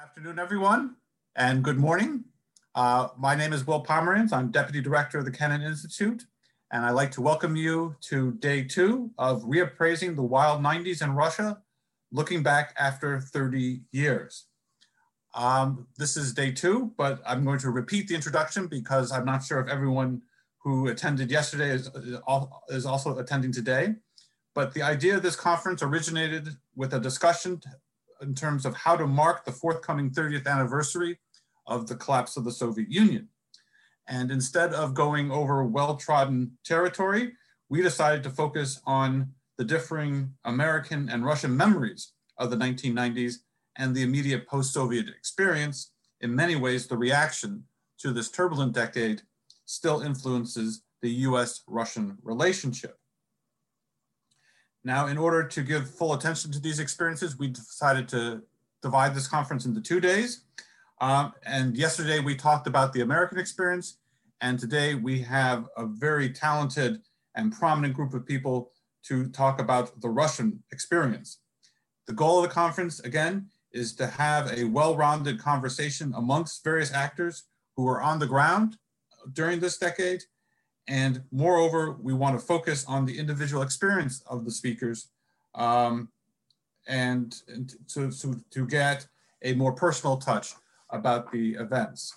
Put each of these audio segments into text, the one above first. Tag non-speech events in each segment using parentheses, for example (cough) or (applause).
afternoon, everyone, and good morning. Uh, my name is Will Pomeranz. I'm Deputy Director of the Kennan Institute, and I'd like to welcome you to day two of Reappraising the Wild 90s in Russia, looking back after 30 years. Um, this is day two, but I'm going to repeat the introduction because I'm not sure if everyone who attended yesterday is, is also attending today. But the idea of this conference originated with a discussion in terms of how to mark the forthcoming 30th anniversary of the collapse of the Soviet Union. And instead of going over well-trodden territory, we decided to focus on the differing American and Russian memories of the 1990s and the immediate post-Soviet experience. In many ways, the reaction to this turbulent decade still influences the US-Russian relationship. Now, in order to give full attention to these experiences, we decided to divide this conference into two days. Um, and yesterday we talked about the American experience, and today we have a very talented and prominent group of people to talk about the Russian experience. The goal of the conference, again, is to have a well-rounded conversation amongst various actors who are on the ground during this decade and moreover, we want to focus on the individual experience of the speakers um, and, and to, to, to get a more personal touch about the events.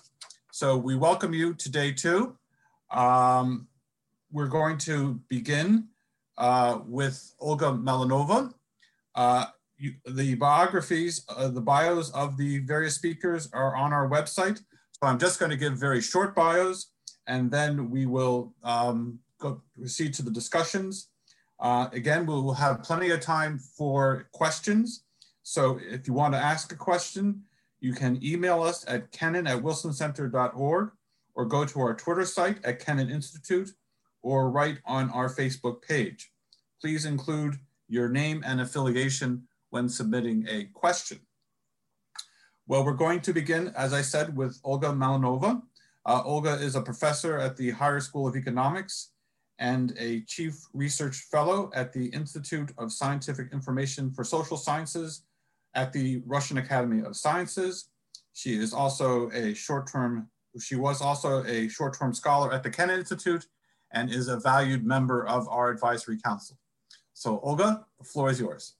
So we welcome you to day two. Um, we're going to begin uh, with Olga Malinova. Uh, you, the biographies, uh, the bios of the various speakers are on our website. So I'm just going to give very short bios and then we will um, go proceed to the discussions. Uh, again, we will have plenty of time for questions. So if you want to ask a question, you can email us at kennan at wilsoncenter.org or go to our Twitter site at Kennan Institute or write on our Facebook page. Please include your name and affiliation when submitting a question. Well, we're going to begin, as I said, with Olga Malinova. Uh, Olga is a professor at the Higher School of Economics and a chief research fellow at the Institute of Scientific Information for Social Sciences at the Russian Academy of Sciences. She is also a short-term, she was also a short-term scholar at the Kennan Institute and is a valued member of our advisory council. So Olga, the floor is yours.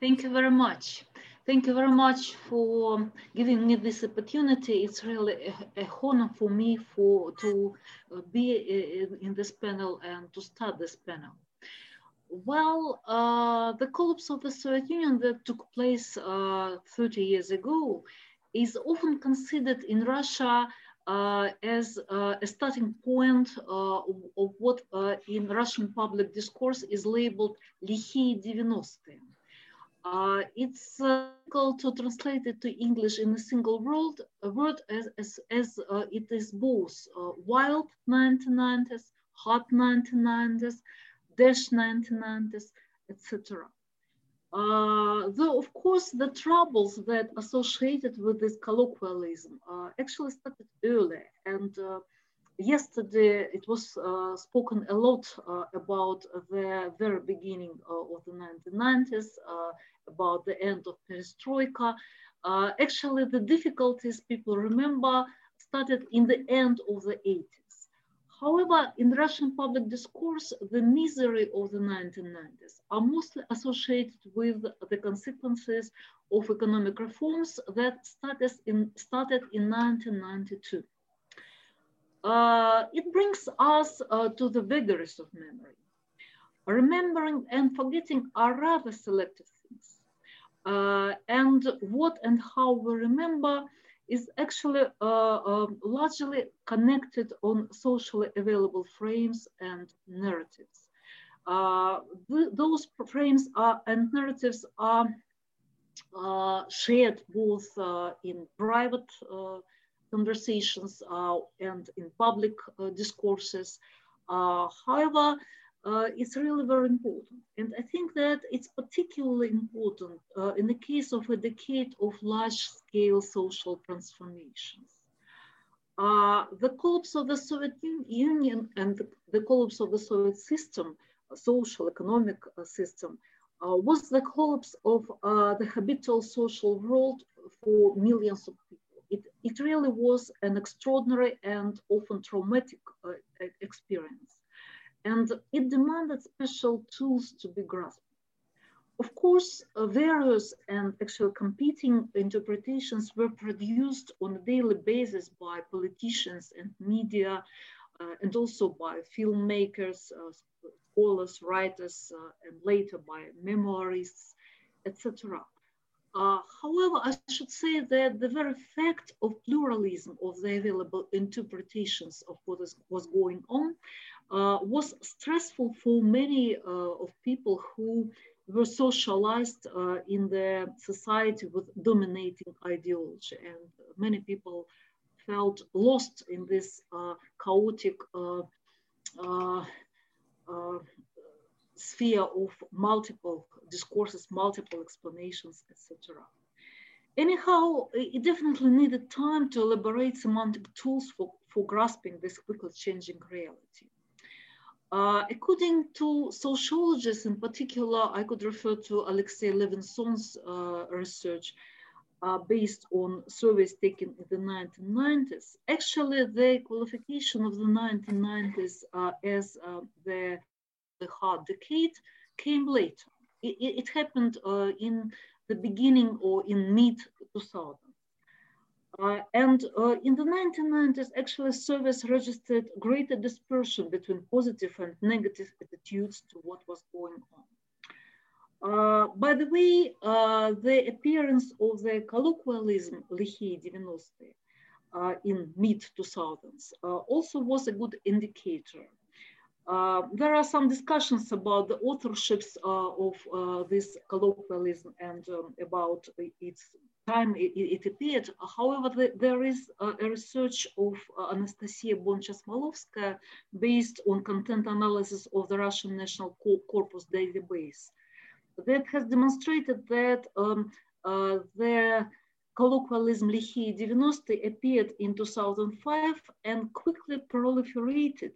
Thank you very much. Thank you very much for giving me this opportunity. It's really a, a honor for me for to uh, be in, in, this panel and to start this panel. Well, uh, the collapse of the Soviet Union that took place uh, 30 years ago is often considered in Russia uh, as uh, a starting point uh, of, of, what uh, in Russian public discourse is labeled Likhie 90 uh, it's uh, difficult to translate it to English in a single word, a word as, as, as uh, it is both uh, wild 1990s, hot 1990s, dash 1990s, etc. Uh, though, of course, the troubles that associated with this colloquialism uh, actually started early and yesterday it was uh, spoken a lot uh, about the very beginning uh, of the 1990s, uh, about the end of perestroika. Uh, actually, the difficulties people remember started in the end of the 80s. However, in Russian public discourse, the misery of the 1990s are mostly associated with the consequences of economic reforms that started in, started in 1992 uh, it brings us uh, to the vagaries of memory. Remembering and forgetting are rather selective things. Uh, and what and how we remember is actually uh, um, largely connected on socially available frames and narratives. Uh, th those frames are, and narratives are uh, shared both in private conversations uh, and in public uh, discourses. Uh, however, it's really very important. And I think that it's particularly important in the case of a decade of large scale social transformations. Uh, the collapse of the Soviet Union and the, the collapse of the Soviet system, social economic uh, system, uh, was the collapse of the habitual social world for millions of people. It, it really was an extraordinary and often traumatic uh, experience. And it demanded special tools to be grasped. Of course, uh, various and actually competing interpretations were produced on a daily basis by politicians and media, uh, and also by filmmakers, uh, scholars, writers, uh, and later by memoirists, etc. Uh, however, I should say that the very fact of pluralism of the available interpretations of what is, was going on uh, was stressful for many uh, of people who were socialized uh, in the society with dominating ideology. And many people felt lost in this uh, chaotic uh, sphere of multiple discourses, multiple explanations, etc. Anyhow, it definitely needed time to elaborate semantic tools for, for grasping this quickly changing reality. Uh, according to sociologists in particular, I could refer to Alexey Levinson's uh, research uh, based on surveys taken in the 1990s. Actually, the qualification of the 1990s uh, as uh, the the hard decade came later. It, it happened uh, in the beginning or in mid 2000s. Uh, and uh, in the 1990s, actually surveys registered greater dispersion between positive and negative attitudes to what was going on. Uh, by the way, uh, the appearance of the colloquialism Likhie 90 uh, in mid 2000s uh, also was a good indicator uh, there are some discussions about the authorships uh, of uh, this colloquialism and um, about its time it, it appeared. However, the, there is a, research of uh, Anastasia Bonch-Osmolovskaya based on content analysis of the Russian National Corpus database that has demonstrated that um, uh, the colloquialism Likhie 90 appeared in 2005 and quickly proliferated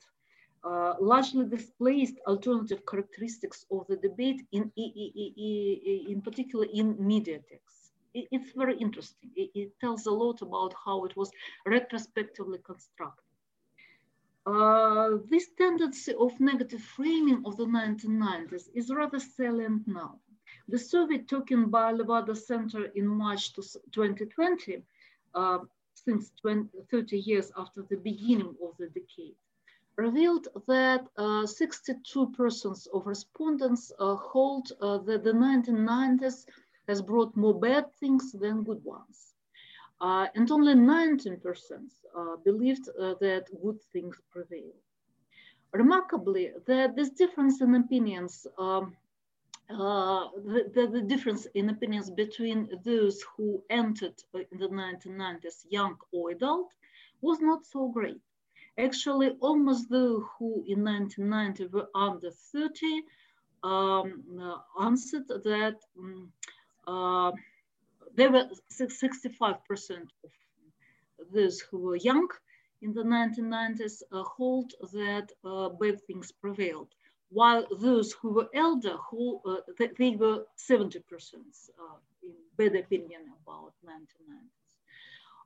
uh, largely displaced alternative characteristics of the debate in, in particular in media texts. It's very interesting. It, it tells a lot about how it was retrospectively constructed. Uh, this tendency of negative framing of the 1990s is rather salient now. The survey taken by Levada Center in March 2020, uh, since 20, 30 years after the beginning of the decade, revealed that 62% uh, of respondents uh, hold uh, that the 1990s has brought more bad things than good ones. and only 19% believed that good things prevail. Remarkably, that this difference in opinions um, uh, the, the, difference in opinions between those who entered in the 1990s young or adult was not so great. Actually, almost those who in 1990 were under 30 um, uh, answered that um, uh, there were 65% of those who were young in the 1990s uh, hold that uh, bad things prevailed, while those who were elder, who, uh, they were 70% uh, in bad opinion about 1990.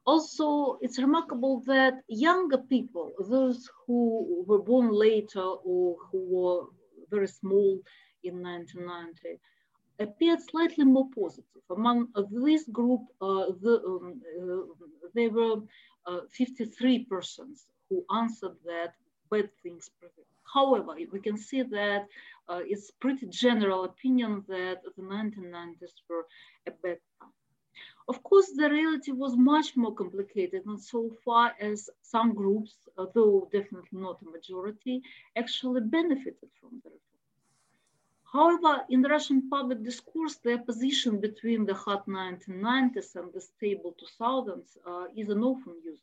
Also, it's remarkable that younger people, those who were born later or who were very small in 1990, appeared slightly more positive. Among this group, uh, the, um, uh, there were uh, 53 persons who answered that bad things prevail. However, we can see that uh, it's pretty general opinion that the 1990s were a bad time. Of course, the reality was much more complicated and so far as some groups, though definitely not a majority, actually benefited from the reform. However, in the Russian public discourse, the opposition between the hot 1990s and the stable 2000s uh, is an often used.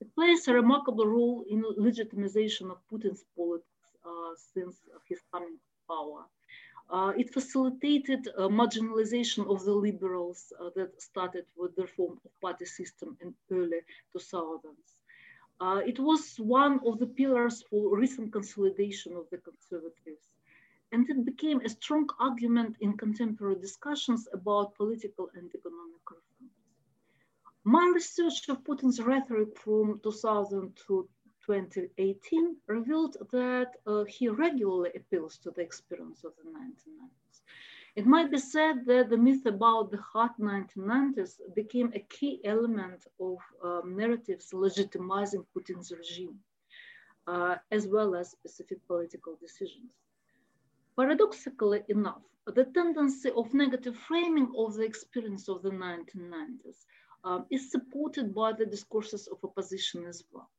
It plays a remarkable role in legitimization of Putin's politics uh, since his coming to power. Uh, it facilitated marginalization of the liberals uh, that started with the reform of party system in early 2000s. Uh, it was one of the pillars for recent consolidation of the conservatives. And it became a strong argument in contemporary discussions about political and economic reforms. My research of Putin's rhetoric from 2000 to 2018 revealed that uh, he regularly appeals to the experience of the 1990s. It might be said that the myth about the hot 1990s became a key element of um, narratives legitimizing Putin's regime, uh, as well as specific political decisions. Paradoxically enough, the tendency of negative framing of the experience of the 1990s um, is supported by the discourses of opposition as well.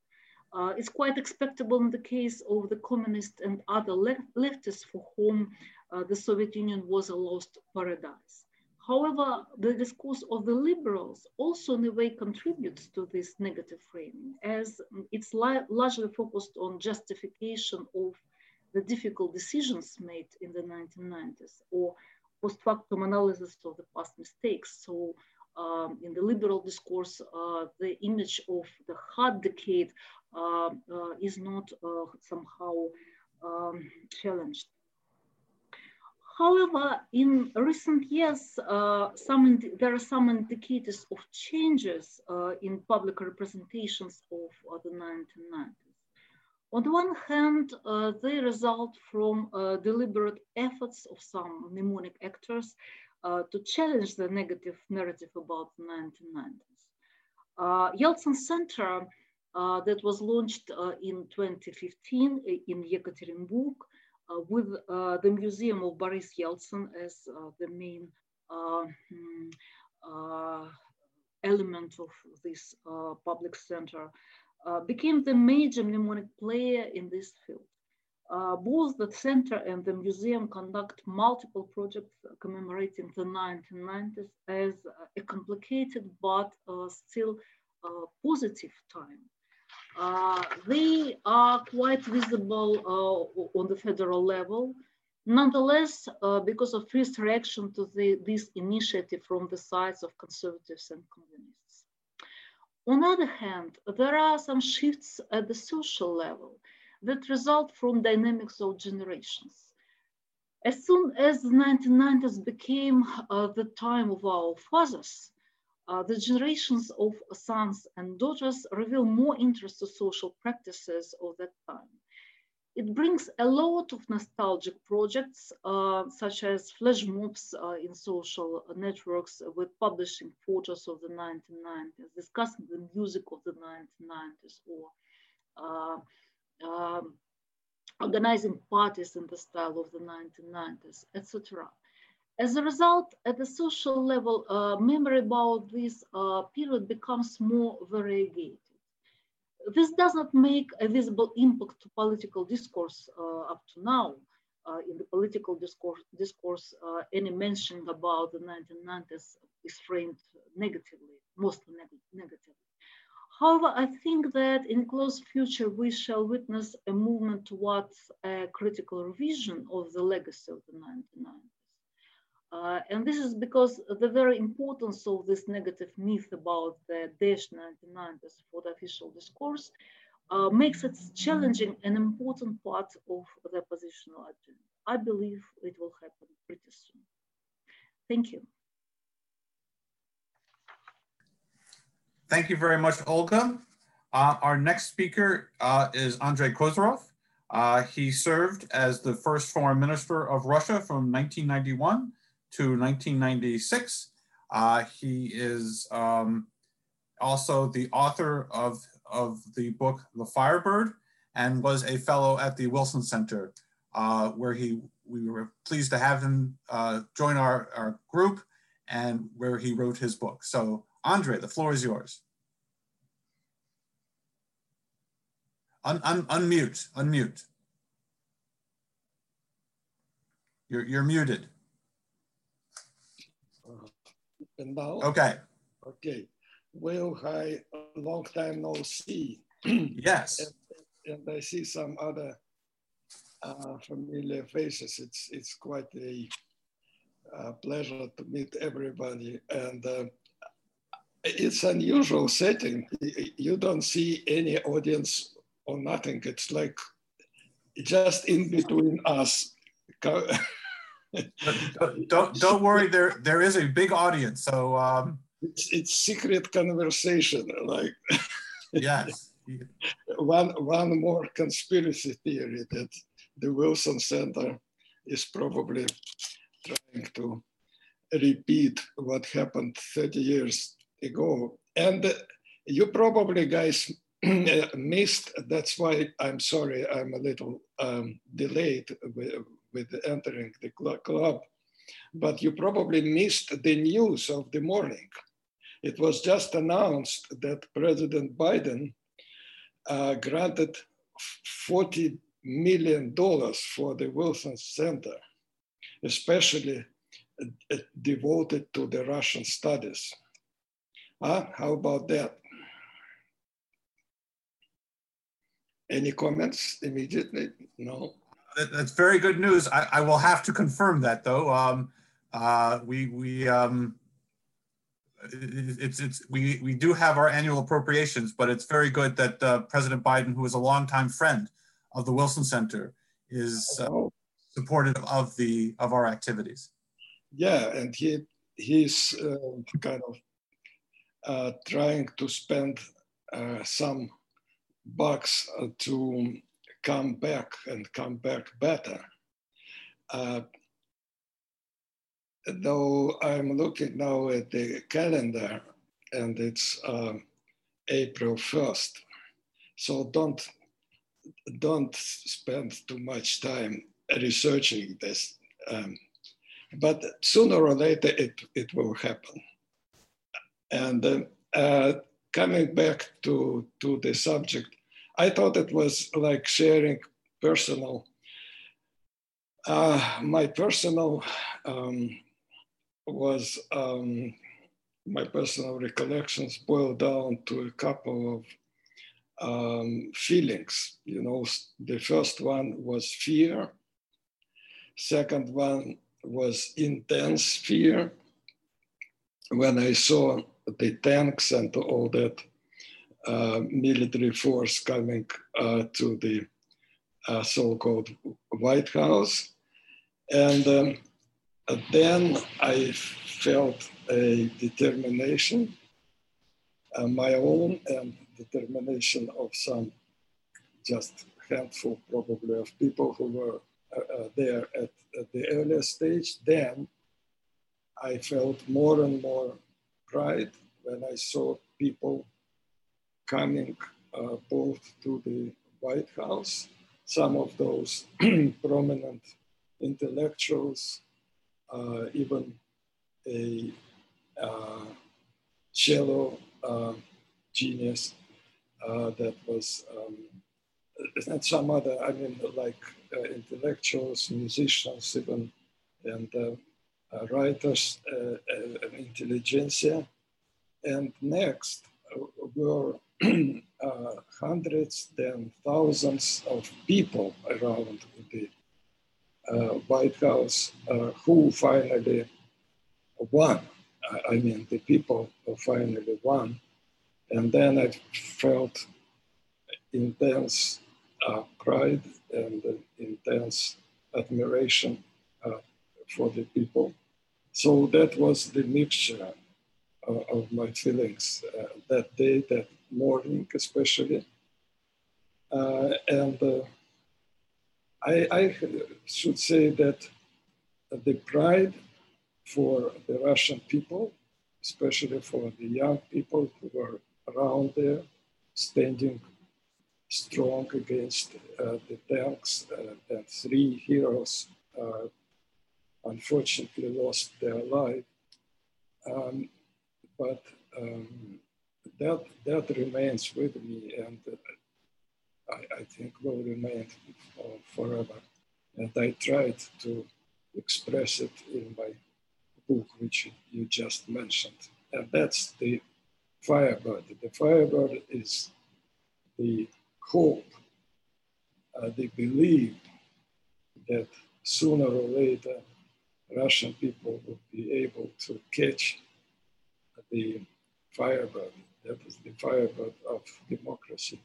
Uh, it's quite expectable in the case of the communists and other leftists for whom uh, the Soviet Union was a lost paradise. However, the discourse of the liberals also in a way contributes to this negative framing as it's largely focused on justification of the difficult decisions made in the 1990s or post factum analysis of the past mistakes. So um, in the liberal discourse, uh, the image of the hard decade is not somehow um, challenged. However, in recent years, uh, there are some indicators of changes uh, in public representations of uh, the 1990s. On the one hand, they result from deliberate efforts of some mnemonic actors to challenge the negative narrative about the 1990s. Yeltsin Center that was launched in 2015 in Yekaterinburg uh, with uh, the Museum of Boris Yeltsin as uh, the main hmm, element of this public center, became the major mnemonic player in this field. Uh, both the center and the museum conduct multiple projects commemorating the 1990s as a complicated but uh, still uh, positive time. Uh, they are quite visible uh, on the federal level. Nonetheless, uh, because of first reaction to the, this initiative from the sides of conservatives and communists. On the other hand, there are some shifts at the social level that result from dynamics of generations. As soon as the 1990s became uh, the time of our fathers, uh, the generations of sons and daughters reveal more interest to social practices of that time. It brings a lot of nostalgic projects, uh, such as flash mobs uh, in social networks with publishing photos of the 1990s, discussing the music of the 1990s, or uh, um, organizing parties in the style of the 1990s, etc. As a result, at the social level, uh, memory about this uh, period becomes more variegated. This does not make a visible impact to political discourse uh, up to now. Uh, in the political discourse, discourse uh, any mention about the 1990s is framed negatively, mostly neg negatively. However, I think that in close future, we shall witness a movement towards a critical revision of the legacy of the 1990s. Uh, and this is because the very importance of this negative myth about the Daesh 1990s for the official discourse uh, makes it challenging an important part of the oppositional agenda. I believe it will happen pretty soon. Thank you. Thank you very much, Olga. Uh, our next speaker uh, is Andrei Kozyrev. Uh, he served as the first foreign minister of Russia from 1991 to 1996. Uh, he is um, also the author of, of the book The Firebird and was a fellow at the Wilson Center uh, where he we were pleased to have him uh, join our, our group and where he wrote his book. So Andre, the floor is yours. Un, un, unmute, unmute. You're, you're muted. And now? Okay. Okay. Well, hi, long time no see. (clears throat) yes. And, and, I see some other uh, familiar faces. It's, it's quite a uh, pleasure to meet everybody. And uh, it's unusual setting. You don't see any audience or nothing. It's like just in between us. (laughs) don't, don't, worry. There there is a big audience, so um, it's, it's secret conversation, like. yes. (laughs) one, one more conspiracy theory that the Wilson Center is probably trying to repeat what happened 30 years ago. And you probably guys (clears throat) missed, that's why I'm sorry, I'm a little um, delayed with, entering the club, but you probably missed the news of the morning. It was just announced that President Biden uh, granted 40 million dollars for the Wilson Center, especially uh, devoted to the Russian studies. Uh, how about that? Any comments immediately? No. That's very good news. I, I will have to confirm that though. Um, uh, we we um, it's it's we we do have our annual appropriations, but it's very good that uh, President Biden, who is a longtime friend of the Wilson Center, is uh, supportive of the of our activities. Yeah, and he he's uh, kind of uh, trying to spend uh, some bucks to come back and come back better. Uh, though I'm looking now at the calendar and it's uh, April 1st. So don't, don't spend too much time researching this. Um, but sooner or later it, it will happen. And uh, coming back to, to the subject, I thought it was like sharing personal, uh, my personal um, was, um, my personal recollections boiled down to a couple of um, feelings. You know, the first one was fear. Second one was intense fear when I saw the tanks and all that military force coming uh, to the uh, so-called White House. And um, then I felt a determination, uh, my own and determination of some just handful probably of people who were uh, uh, there at, at the earlier stage. Then I felt more and more pride when I saw people coming uh, both to the White House, some of those (clears throat) prominent intellectuals, uh, even a uh, cello uh, genius uh, that was, um, and some other, I mean, like uh, intellectuals, musicians, even, and writers, and intelligentsia. And next were uh, hundreds, then thousands of people around the uh, White House uh, who finally won. I mean, the people finally won. And then I felt intense uh, pride and intense admiration uh, for the people. So that was the mixture uh, of my feelings that day, that morning especially. Uh, and uh, I, I, should say that the pride for the Russian people, especially for the young people who were around there, standing strong against uh, the tanks, uh, and three heroes uh, unfortunately lost their life. Um, but um, that that remains with me, and I, I think will remain forever. And I tried to express it in my book, which you just mentioned, and that's the Firebird. The Firebird is the hope, uh, the belief that sooner or later Russian people would be able to catch the Firebird that is the firebird of democracy.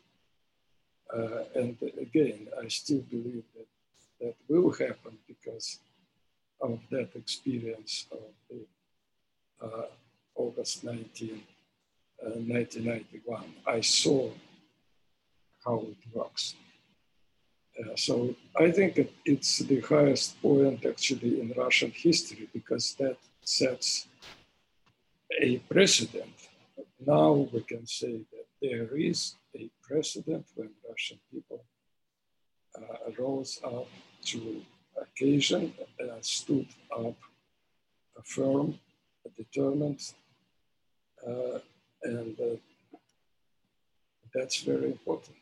Uh, and again, I still believe that that will happen because of that experience of the uh, August 19, 1991. Uh, I saw how it works. Uh, so I think it, it's the highest point actually in Russian history because that sets a precedent. Now we can say that there is a precedent when Russian people uh, rose up to occasion and stood up firm, determined, uh, and uh, that's very important.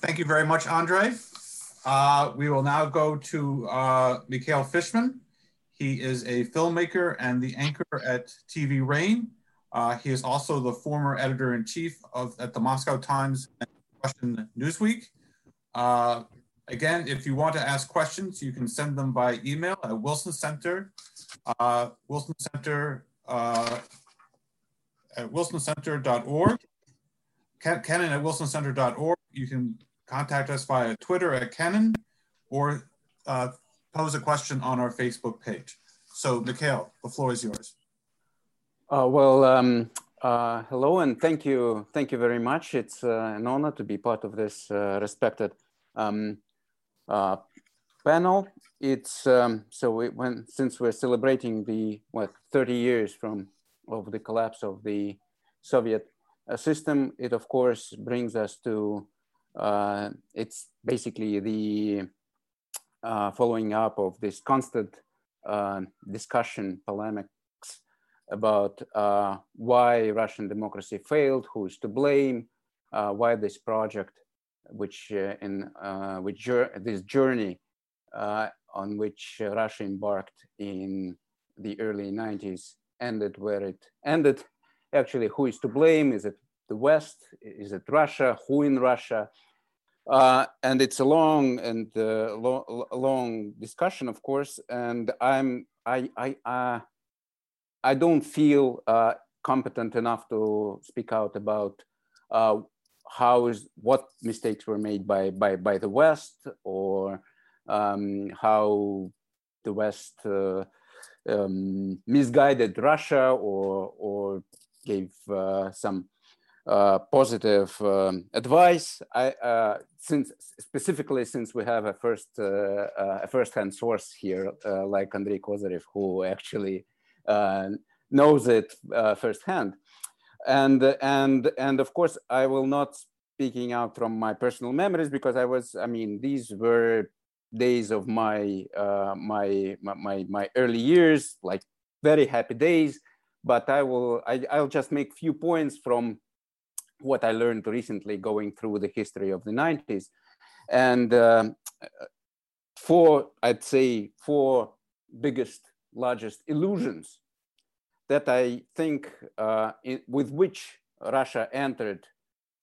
Thank you very much, Andre. Uh, we will now go to uh, Mikhail Fishman. He is a filmmaker and the anchor at TV Rain. Uh, he is also the former editor-in-chief of at the Moscow Times and Russian Newsweek. Uh, again, if you want to ask questions, you can send them by email at Wilson Center, uh, Wilson Center uh, at wilsoncenter.org, Kennan at wilsoncenter.org. You can contact us via Twitter at Kennan or uh, pose a question on our Facebook page. So, Mikhail, the floor is yours. Uh, well, um, uh, hello and thank you. Thank you very much. It's uh, an honor to be part of this uh, respected um, uh, panel. It's um, so we, when since we're celebrating the what 30 years from of the collapse of the Soviet system, it of course brings us to uh, it's basically the uh, following up of this constant uh, discussion, polemics about uh, why Russian democracy failed, who is to blame, uh, why this project, which uh, in which this journey on which Russia embarked in the early 90s ended where it ended. Actually, who is to blame? Is it the West? Is it Russia? Who in Russia? Uh, and it's a long and uh, lo long discussion, of course. And I'm I I uh, I don't feel uh, competent enough to speak out about uh, how is what mistakes were made by by by the West or um, how the West uh, um, misguided Russia or or gave some uh, positive um, advice. I, uh, since specifically since we have a first uh, uh a first-hand source here, uh, like Andrei Kozyrev, who actually knows it firsthand, and and and of course I will not speaking out from my personal memories because I was I mean these were days of my my my my early years, like very happy days. But I will I, I'll just make few points from what I learned recently going through the history of the 90s. And um, four, I'd say, four biggest, largest illusions that I think uh, in, with which Russia entered,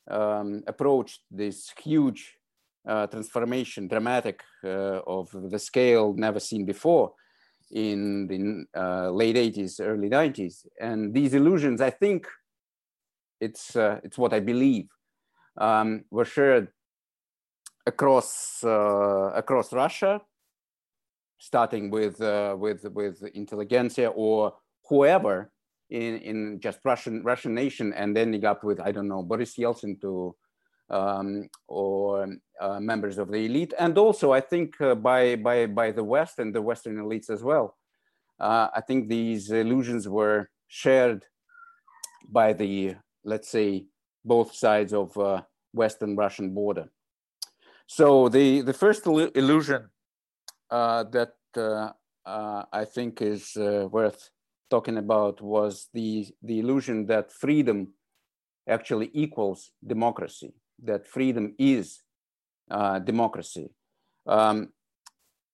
um, approached this huge uh, transformation, dramatic uh, of the scale never seen before in the uh, late 80s, early 90s. And these illusions, I think, it's uh, it's what I believe um, were shared across uh, across Russia, starting with uh, with with intelligentsia or whoever in in just Russian Russian nation, and ending up with I don't know Boris Yeltsin to um, or uh, members of the elite, and also I think uh, by by by the West and the Western elites as well. Uh, I think these illusions were shared by the let's say, both sides of uh, Western Russian border. So the, the first illusion uh, that uh, uh, I think is uh, worth talking about was the, the illusion that freedom actually equals democracy, that freedom is uh, democracy. Um,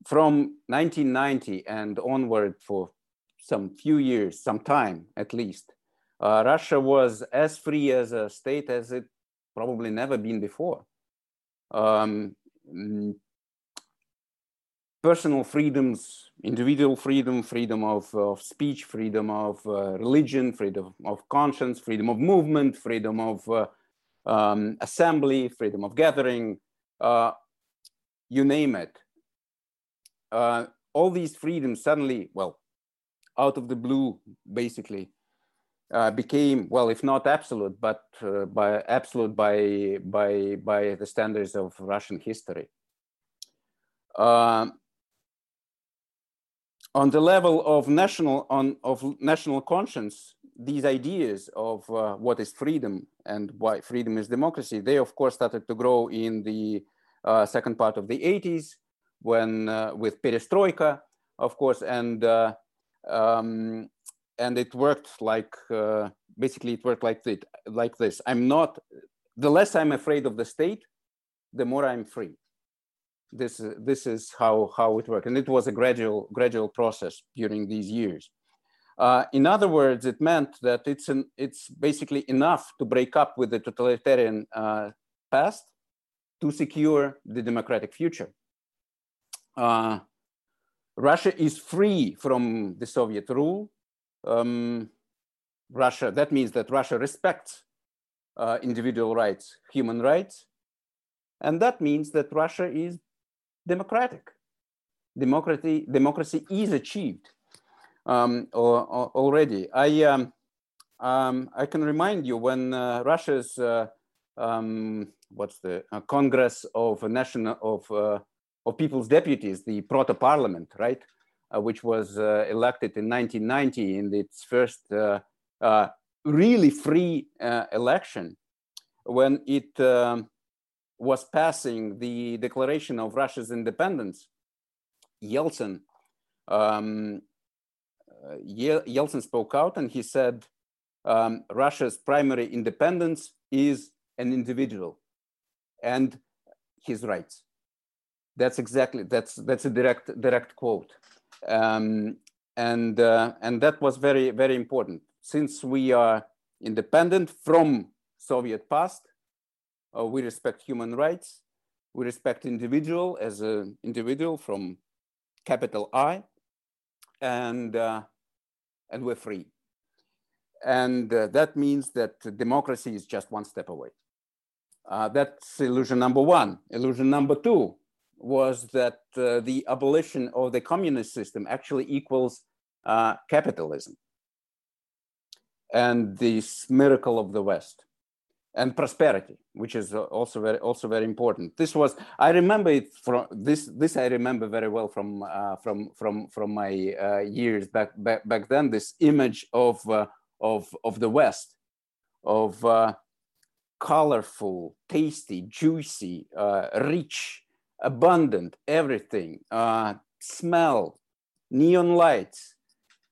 from 1990 and onward for some few years, some time at least, uh, Russia was as free as a state as it probably never been before. Um, mm, personal freedoms, individual freedom, freedom of, of speech, freedom of uh, religion, freedom of conscience, freedom of movement, freedom of uh, um, assembly, freedom of gathering. Uh, you name it. Uh, all these freedoms suddenly, well, out of the blue, basically, uh, became well, if not absolute, but uh, by absolute by by by the standards of Russian history. Uh, on the level of national on of national conscience, these ideas of uh, what is freedom and why freedom is democracy, they of course started to grow in the uh, second part of the 80s when uh, with perestroika, of course, and um, and it worked like uh, basically it worked like this, like this. I'm not the less I'm afraid of the state, the more I'm free. This this is how how it worked, and it was a gradual gradual process during these years. Uh, in other words, it meant that it's an it's basically enough to break up with the totalitarian uh, past to secure the democratic future. Uh, Russia is free from the Soviet rule um, Russia, that means that Russia respects uh, individual rights, human rights. And that means that Russia is democratic. Democracy, democracy is achieved um, or, or already. I, um, um, I can remind you when uh, Russia's, uh, um, what's the uh, Congress of National, of, uh, of People's Deputies, the proto parliament, right? Uh, which was uh, elected in 1990 in its first uh, really free election, when it um, was passing the declaration of Russia's independence, Yeltsin, um, Yeltsin spoke out and he said, um, Russia's primary independence is an individual and his rights. That's exactly that's that's a direct direct quote. Um, and, uh, and that was very, very important. Since we are independent from Soviet past, uh, we respect human rights, we respect individual as an individual from capital I, and, uh, and we're free. And uh, that means that democracy is just one step away. Uh, that's illusion number one. Illusion number two was that uh, the abolition of the communist system actually equals uh, capitalism and this miracle of the West and prosperity, which is also very also very important. This was I remember it from this this I remember very well from uh, from from from my uh, years back, back back then. This image of uh, of of the West of uh, colorful, tasty, juicy, rich abundant, everything, uh, smell, neon lights.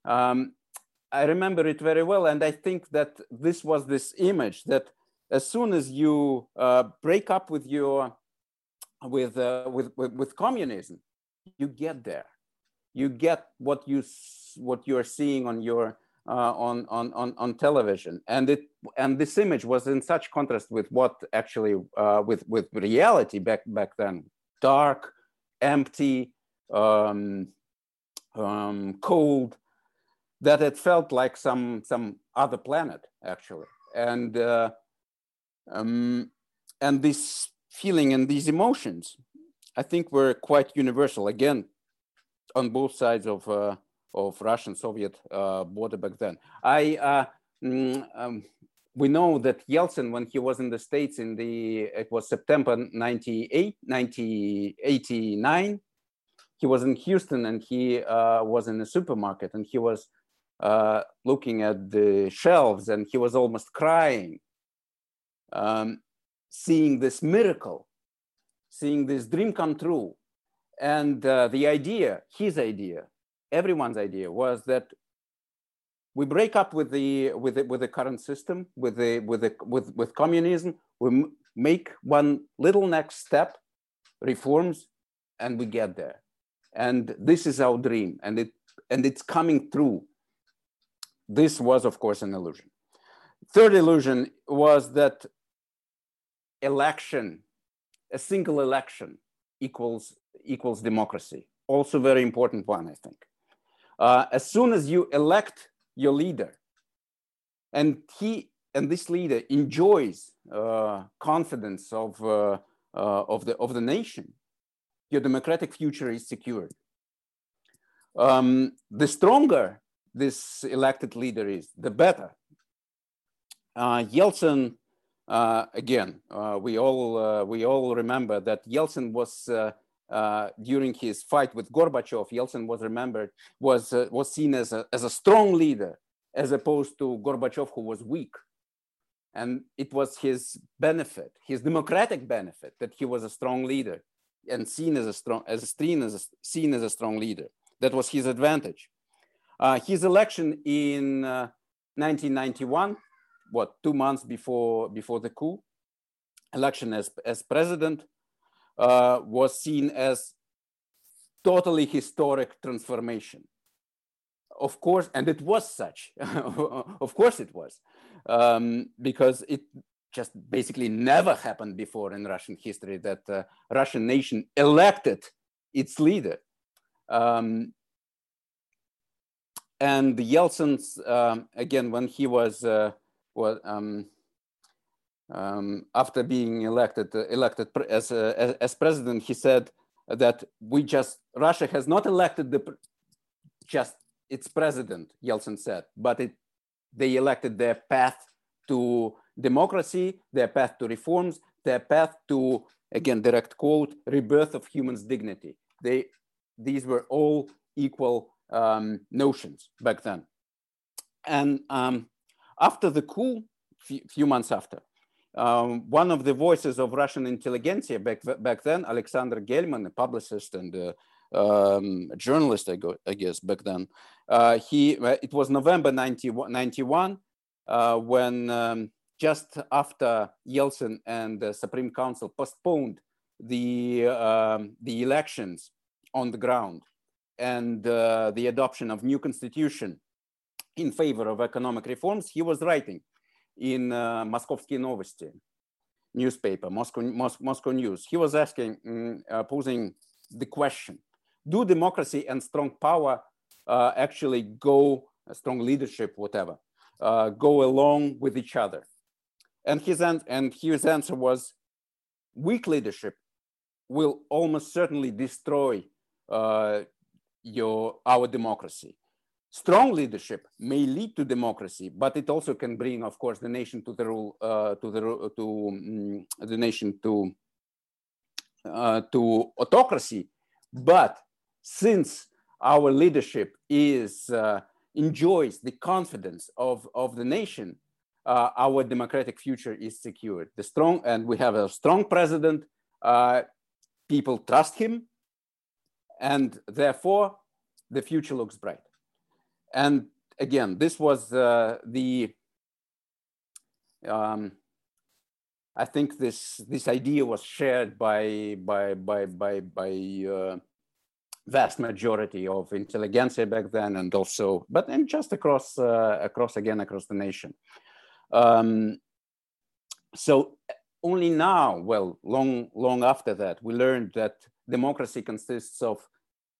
Um, I remember it very well. And I think that this was this image that as soon as you uh, break up with your, with, uh, with, with, with communism, you get there. You get what you, what you're seeing on your, uh, on, on, on, on television. And, it, and this image was in such contrast with what actually, uh, with, with reality back, back then, dark, empty, um, um, cold, that it felt like some some other planet actually, and uh, um, and this feeling and these emotions, I think, were quite universal. Again, on both sides of uh, of Russian Soviet uh, border back then. I uh, mm, um, we know that Yeltsin, when he was in the States in the, it was September 98, 1989, he was in Houston and he uh, was in a supermarket and he was uh, looking at the shelves and he was almost crying, um, seeing this miracle, seeing this dream come true. And uh, the idea, his idea, everyone's idea was that we break up with the with the, with the current system with the with the with with communism. We make one little next step reforms and we get there. And this is our dream and it and it's coming through. This was of course an illusion. Third illusion was that election a single election equals equals democracy. Also very important one i think. Uh, as soon as you elect your leader. And he and this leader enjoys uh, confidence of, uh, uh, of, the, of the nation. your democratic future is secured. Um, the stronger this elected leader is, the better. Uh, Yeltsin, uh, again, we all we all remember that Yeltsin was uh, uh, during his fight with Gorbachev. Yeltsin was remembered was was seen as a as a strong leader, as opposed to Gorbachev, who was weak. And it was his benefit, his democratic benefit, that he was a strong leader and seen as a strong, as a seen as a, seen as a strong leader. That was his advantage. Uh, his election in uh, 1991, what two months before before the coup, election as as president, uh, was seen as totally historic transformation. Of course, and it was such. (laughs) of course, it was, um, because it just basically never happened before in Russian history that uh, Russian nation elected its leader. Um, and Yeltsin's um, again when he was uh, well, um, um, after being elected uh, elected as, uh, as, president, he said that we just Russia has not elected the just its president. Yeltsin said, but it they elected their path to democracy, their path to reforms, their path to again direct quote rebirth of human's dignity. They these were all equal um, notions back then. And um, after the coup, few, few months after, um, one of the voices of Russian intelligentsia back, back then, Alexander Gelman, a publicist and a, um, journalist, I, go, I, guess, back then, uh, he, uh, it was November 90, 91 uh, when um, just after Yeltsin and the Supreme Council postponed the, um, the elections on the ground and uh, the adoption of new constitution in favor of economic reforms, he was writing in uh, Moskovskiye Novosti newspaper, Moscow, Mos Moscow News. He was asking, uh, posing the question, do democracy and strong power uh, actually go, strong leadership, whatever, uh, go along with each other? And his, and his answer was, weak leadership will almost certainly destroy uh, your our democracy. Strong leadership may lead to democracy, but it also can bring, of course, the nation to the rule uh, to the to um, the nation to uh, to autocracy. But since our leadership is uh, enjoys the confidence of of the nation, uh, our democratic future is secured. The strong and we have a strong president. Uh, people trust him and therefore the future looks bright. And again, this was uh, the, um, I think this, this idea was shared by, by, by, by, by uh, vast majority of intelligentsia back then and also, but and just across, uh, across again, across the nation. Um, so only now, well, long, long after that, we learned that democracy consists of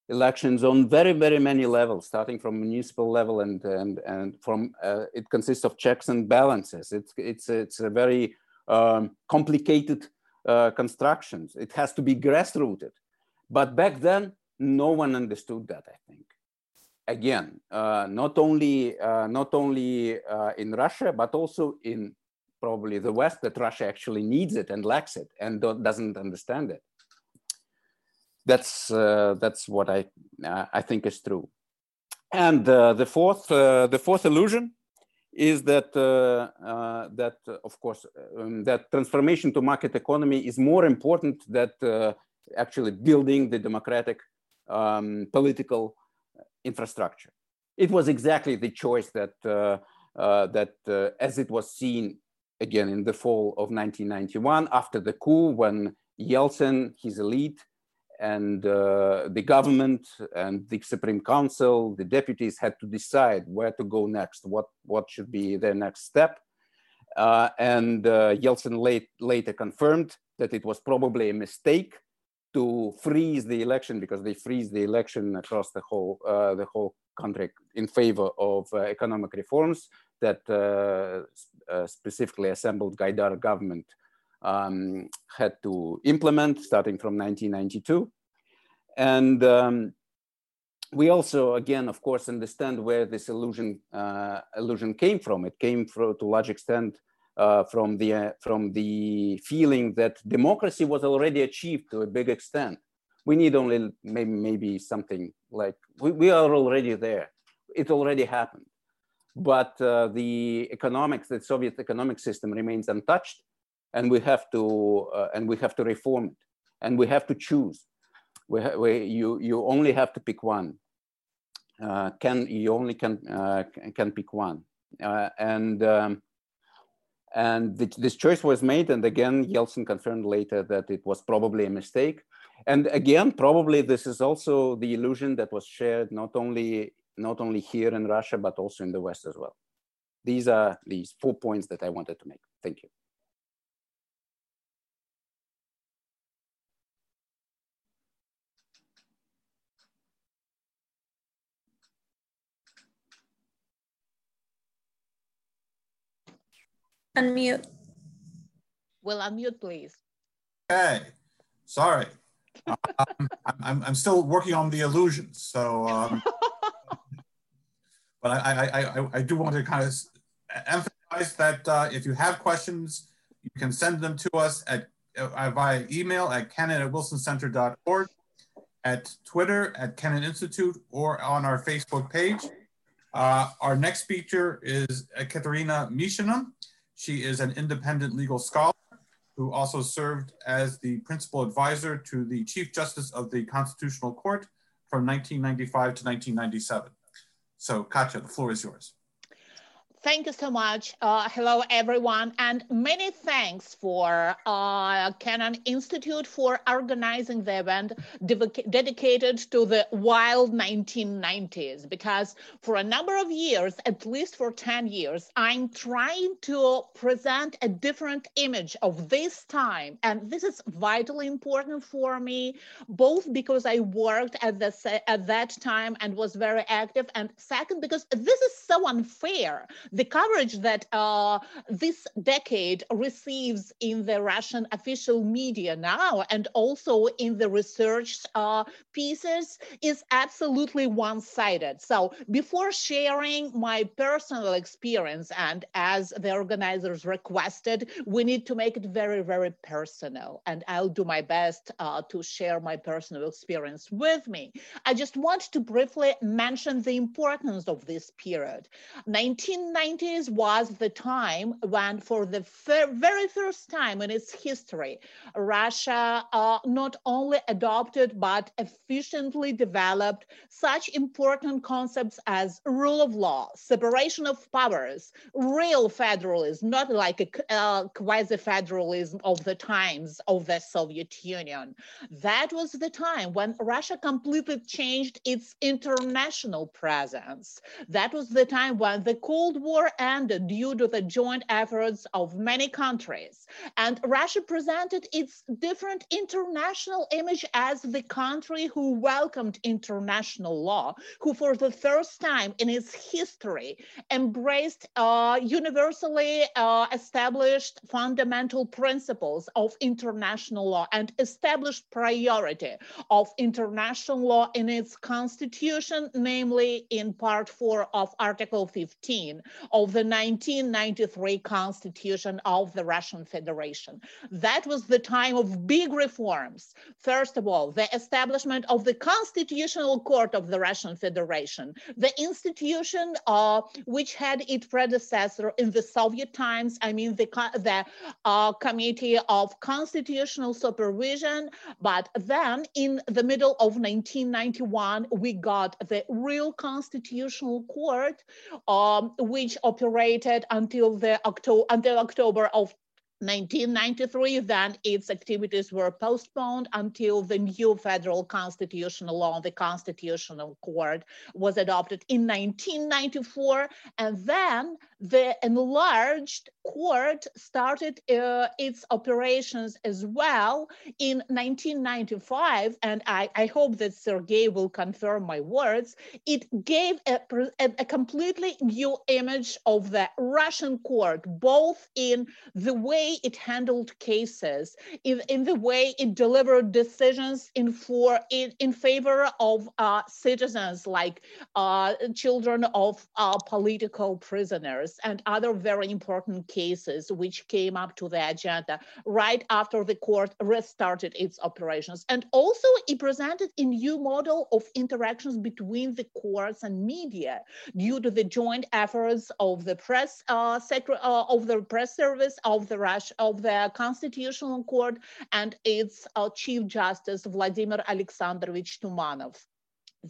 elections on very, very many levels, starting from municipal level and and and from uh, it consists of checks and balances. It's it's it's a very um, complicated uh, constructions. It has to be grassrooted, but back then no one understood that. I think again, uh, not only uh, not only uh, in Russia, but also in probably the West, that Russia actually needs it and lacks it and doesn't understand it that's uh, that's what I uh, I think is true. And uh, the fourth uh, the fourth illusion is that uh, uh, that of course um, that transformation to market economy is more important than actually building the democratic um, political infrastructure. It was exactly the choice that that as it was seen again in the fall of 1991 after the coup when Yeltsin, his elite, and uh, the government and the Supreme Council, the deputies had to decide where to go next, what, what should be their next step. Uh, and uh, Yeltsin late, later confirmed that it was probably a mistake to freeze the election because they freeze the election across the whole, uh, the whole country in favor of uh, economic reforms that uh, specifically assembled Gaidar government um, had to implement starting from 1992. And um, we also, again, of course, understand where this illusion uh, illusion came from. It came from, to large extent uh, from the uh, from the feeling that democracy was already achieved to a big extent. We need only maybe maybe something like we, we are already there. It already happened, but uh, the economics, the Soviet economic system remains untouched, and we have to uh, and we have to reform it, and we have to choose we, we, you you only have to pick one. Uh, can you only can uh, can pick one, uh, and um, and the, this choice was made, and again Yeltsin confirmed later that it was probably a mistake, and again probably this is also the illusion that was shared not only not only here in Russia but also in the West as well. These are these four points that I wanted to make. Thank you. Unmute. Will unmute, please. Okay, sorry. um, I'm, I'm still working on the illusions, so. Um, (laughs) but I, I, I, I do want to kind of emphasize that uh, if you have questions, you can send them to us at uh, via email at kennan at wilsoncenter.org, at Twitter at Kennan Institute, or on our Facebook page. Uh, our next speaker is Katerina Mishina. She is an independent legal scholar who also served as the principal advisor to the Chief Justice of the Constitutional Court from 1995 to 1997. So Katya, the floor is yours. Thank you so much. Uh, hello, everyone, and many thanks for uh, Kennan Institute for organizing the event dedicated to the wild 1990s. Because for a number of years, at least for 10 years, I'm trying to present a different image of this time, and this is vitally important for me, both because I worked at the at that time and was very active, and second because this is so unfair the coverage that uh, this decade receives in the Russian official media now and also in the research uh, pieces is absolutely one-sided. So before sharing my personal experience and as the organizers requested, we need to make it very, very personal. And I'll do my best uh, to share my personal experience with me. I just want to briefly mention the importance of this period. 1990 1990s was the time when, for the very first time in its history, Russia uh, not only adopted but efficiently developed such important concepts as rule of law, separation of powers, real federalism, not like a uh, quasi federalism of the times of the Soviet Union. That was the time when Russia completely changed its international presence. That was the time when the Cold War ended due to the joint efforts of many countries. And Russia presented its different international image as the country who welcomed international law, who for the first time in its history embraced uh, universally uh, established fundamental principles of international law and established priority of international law in its constitution, namely in part four of Article 15 of the 1993 Constitution of the Russian Federation. That was the time of big reforms. First of all, the establishment of the Constitutional Court of the Russian Federation, the institution uh, which had its predecessor in the Soviet times, I mean the, the uh, Committee of Constitutional Supervision, but then in the middle of 1991, we got the real Constitutional Court, um, which operated until the October until October of 1993, then its activities were postponed until the new federal constitutional law, the Constitutional Court, was adopted in 1994. And then the enlarged court started uh, its operations as well in 1995, and I, I hope that Sergei will confirm my words. It gave a, a, a completely new image of the Russian court, both in the way it handled cases, in, in the way it delivered decisions in for in, in favor of uh, citizens like uh, children of uh, political prisoners and other very important cases which came up to the agenda right after the court restarted its operations. And also it presented a new model of interactions between the courts and media due to the joint efforts of the press uh, uh, of the press service of the Rush of the Constitutional Court and its uh, Chief Justice Vladimir Alexandrovich Tumanov.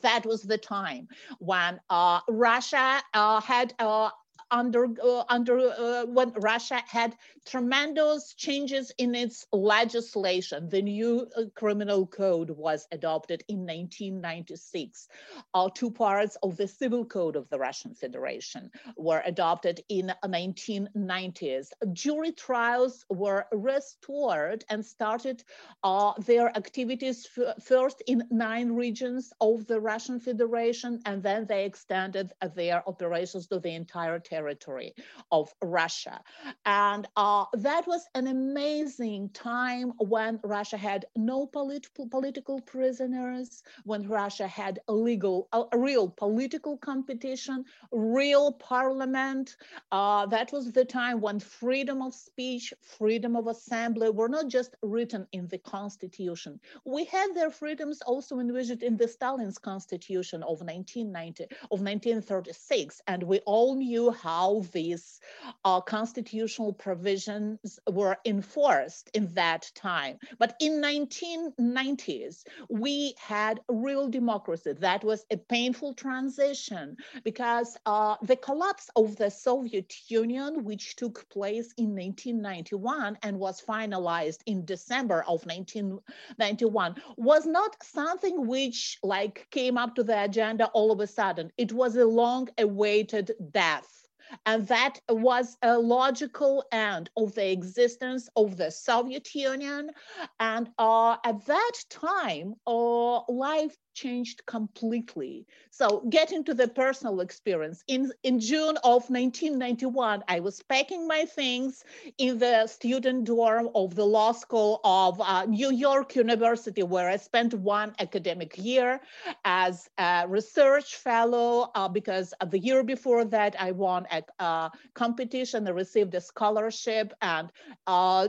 That was the time when uh, Russia uh, had uh, under uh, under uh, when Russia had tremendous changes in its legislation. The new uh, criminal code was adopted in 1996. Uh, two parts of the civil code of the Russian Federation were adopted in 1990s. Jury trials were restored and started uh, their activities first in nine regions of the Russian Federation, and then they extended their operations to the entire territory of Russia. And uh, that was an amazing time when Russia had no political political prisoners, when Russia had a legal, a real political competition, real parliament. Uh, that was the time when freedom of speech, freedom of assembly were not just written in the constitution. We had their freedoms also envisioned in the Stalin's constitution of 1990, of 1936, and we all knew how these uh, constitutional provisions were enforced in that time. But in 1990s, we had real democracy. That was a painful transition because uh, the collapse of the Soviet Union, which took place in 1991 and was finalized in December of 1991, was not something which like came up to the agenda all of a sudden. It was a long awaited death and that was a logical end of the existence of the Soviet Union. And uh, at that time, uh, life changed completely. So getting to the personal experience, in, in June of 1991, I was packing my things in the student dorm of the law school of uh, New York University, where I spent one academic year as a research fellow, uh, because the year before that, I won a, a competition, I received a scholarship, and uh,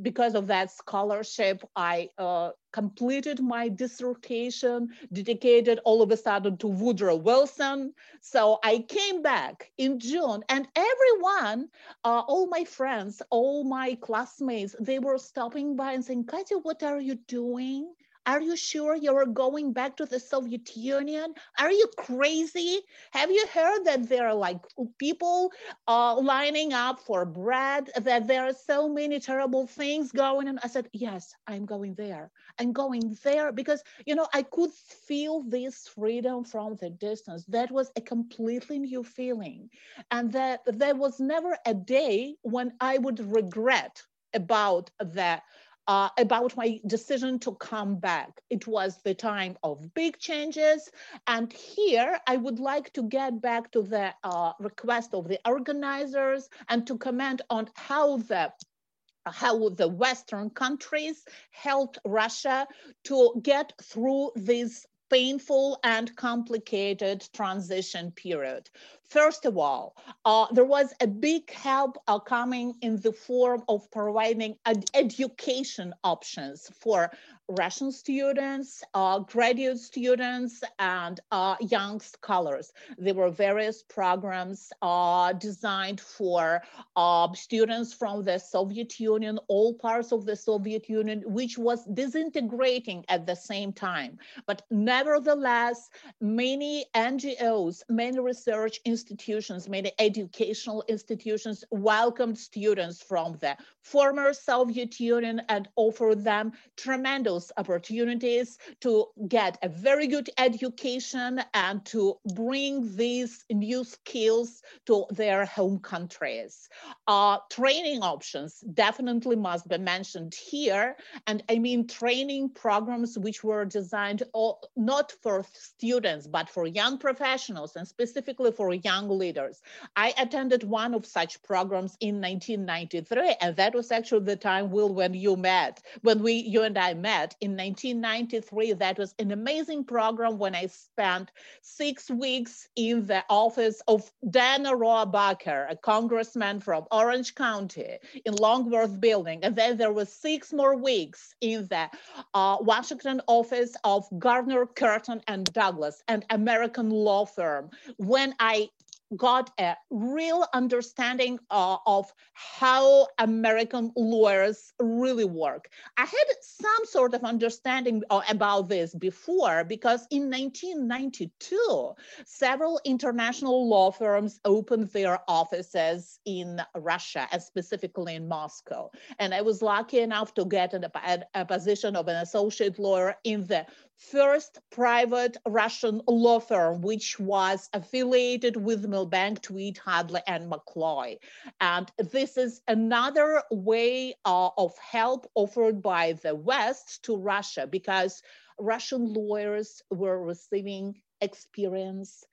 because of that scholarship, I uh, completed my dissertation dedicated all of a sudden to Woodrow Wilson. So I came back in June and everyone, uh, all my friends, all my classmates, they were stopping by and saying, Katya, what are you doing? Are you sure you're going back to the Soviet Union? Are you crazy? Have you heard that there are like people uh, lining up for bread, that there are so many terrible things going on? I said, Yes, I'm going there. I'm going there because, you know, I could feel this freedom from the distance. That was a completely new feeling. And that there was never a day when I would regret about that uh, about my decision to come back. It was the time of big changes. And here I would like to get back to the uh, request of the organizers and to comment on how the how the Western countries helped Russia to get through this painful and complicated transition period. First of all, uh, there was a big help uh, coming in the form of providing ed education options for Russian students, uh, graduate students, and uh, young scholars. There were various programs uh, designed for uh, students from the Soviet Union, all parts of the Soviet Union, which was disintegrating at the same time. But nevertheless, many NGOs, many research institutions, many educational institutions welcomed students from the former Soviet Union and offered them tremendous tremendous opportunities to get a very good education and to bring these new skills to their home countries. Uh, training options definitely must be mentioned here. And I mean training programs which were designed all, not for students, but for young professionals and specifically for young leaders. I attended one of such programs in 1993, and that was actually the time, Will, when you met, when we, you and I met in 1993. That was an amazing program when I spent six weeks in the office of Dan Rohrabacher, a congressman from Orange County in Longworth Building. And then there was six more weeks in the uh, Washington office of Gardner, Carton, and Douglas, an American law firm. When I got a real understanding uh, of how American lawyers really work. I had some sort of understanding uh, about this before because in 1992, several international law firms opened their offices in Russia and specifically in Moscow. And I was lucky enough to get a, a position of an associate lawyer in the first private Russian law firm, which was affiliated with Milbank, Tweed, Hadley, and McCloy. And this is another way uh, of help offered by the West to Russia because Russian lawyers were receiving experience,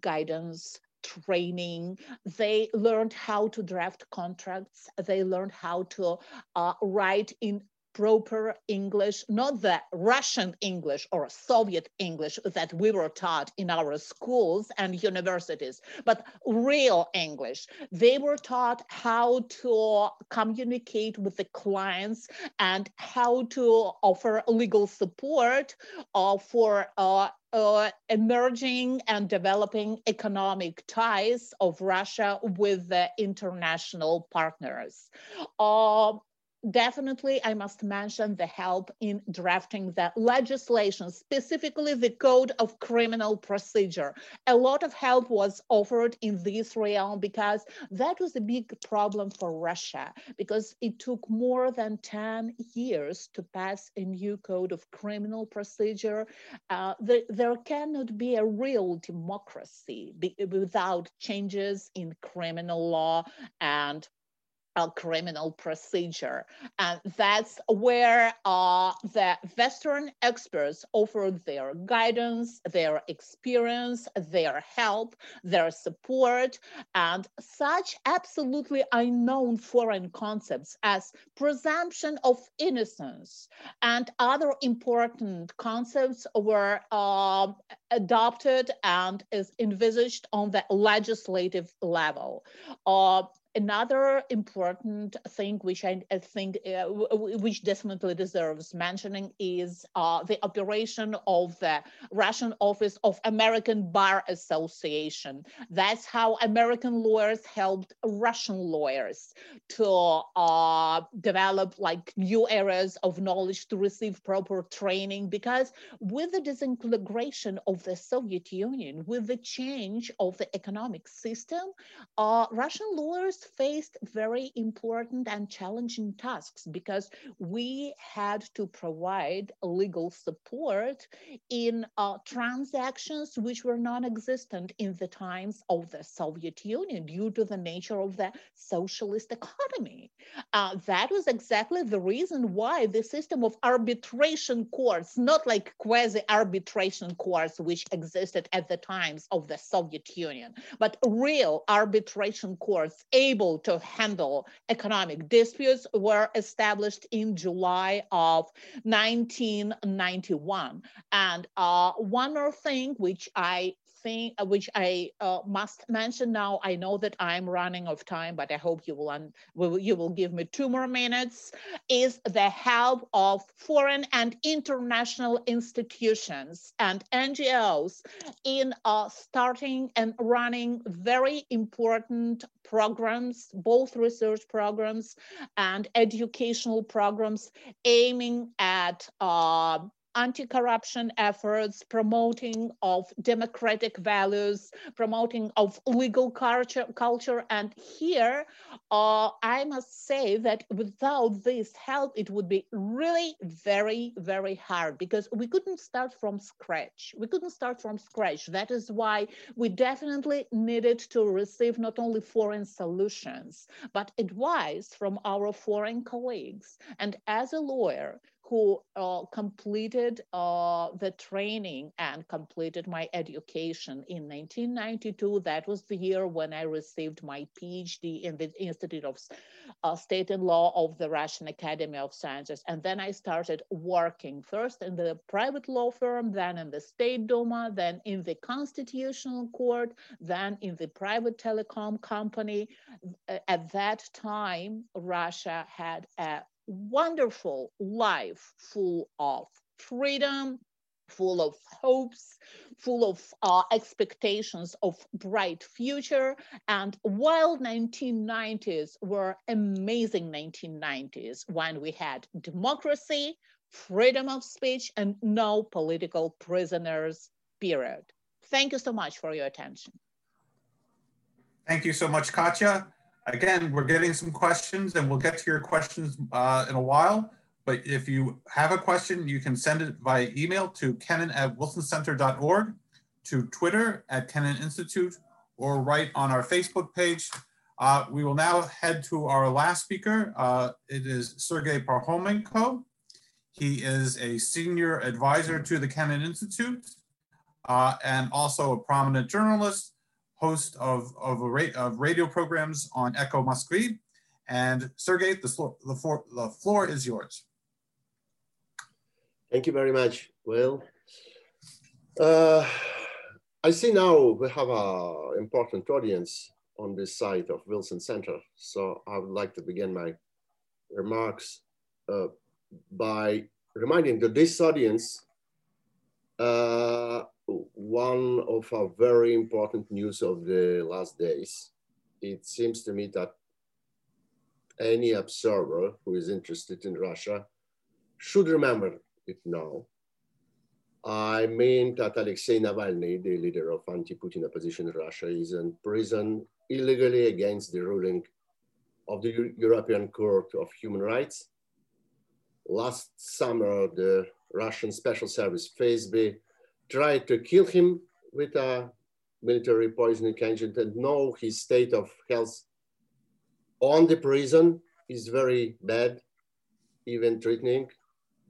guidance, training. They learned how to draft contracts. They learned how to uh, write in proper English, not the Russian English or Soviet English that we were taught in our schools and universities, but real English. They were taught how to communicate with the clients and how to offer legal support uh, for uh, uh, emerging and developing economic ties of Russia with the international partners. Uh, definitely I must mention the help in drafting the legislation, specifically the Code of Criminal Procedure. A lot of help was offered in this realm because that was a big problem for Russia because it took more than 10 years to pass a new Code of Criminal Procedure. Uh, the, there cannot be a real democracy without changes in criminal law and uh, criminal procedure. And that's where uh, the Western experts offered their guidance, their experience, their help, their support, and such absolutely unknown foreign concepts as presumption of innocence and other important concepts were uh, adopted and is envisaged on the legislative level. Uh, another important thing which I, I think uh, which definitely deserves mentioning is uh, the operation of the Russian office of American Bar Association. That's how American lawyers helped Russian lawyers to uh, develop like new areas of knowledge to receive proper training because with the disintegration of the Soviet Union, with the change of the economic system, uh, Russian lawyers faced very important and challenging tasks because we had to provide legal support in uh, transactions which were non-existent in the times of the Soviet Union due to the nature of the socialist economy. Uh, that was exactly the reason why the system of arbitration courts, not like quasi-arbitration courts which existed at the times of the Soviet Union, but real arbitration courts able to handle economic disputes were established in July of 1991. And uh, one more thing which I thing uh, which I uh, must mention now. I know that I'm running of time, but I hope you will, un- will you will give me two more minutes. Is the help of foreign and international institutions and NGOs in uh, starting and running very important programs, both research programs and educational programs aiming at uh, anti-corruption efforts, promoting of democratic values, promoting of legal culture, culture. And here, uh, I must say that without this help, it would be really very, very hard because we couldn't start from scratch. We couldn't start from scratch. That is why we definitely needed to receive not only foreign solutions, but advice from our foreign colleagues. And as a lawyer, who uh, completed uh, the training and completed my education in 1992. That was the year when I received my PhD in the Institute of uh, State and Law of the Russian Academy of Sciences. And then I started working first in the private law firm, then in the State Duma, then in the Constitutional Court, then in the private telecom company. At that time, Russia had a wonderful life full of freedom, full of hopes, full of uh, expectations of bright future. And while 1990s were amazing 1990s when we had democracy, freedom of speech, and no political prisoners, period. Thank you so much for your attention. Thank you so much, Katya. Again, we're getting some questions and we'll get to your questions uh, in a while. But if you have a question, you can send it via email to kennan at wilsoncenter.org, to Twitter at Kennan Institute, or write on our Facebook page. Uh, we will now head to our last speaker. Uh, it is Sergei Parkhomenko. He is a senior advisor to the Kennan Institute uh, and also a prominent journalist host of, of, ra of radio programs on Echo Moskvy. And Sergey, the floor, the, floor, the floor is yours. Thank you very much. Well, uh, I see now we have an important audience on this side of Wilson Center. So I would like to begin my remarks uh, by reminding that this audience uh, one of our very important news of the last days. It seems to me that any observer who is interested in Russia should remember it now. I mean that Alexei Navalny, the leader of anti-Putin opposition in Russia, is in prison illegally against the ruling of the European Court of Human Rights. Last summer, the Russian Special Service FSB tried to kill him with a military poisoning agent and know his state of health on the prison is very bad, even threatening.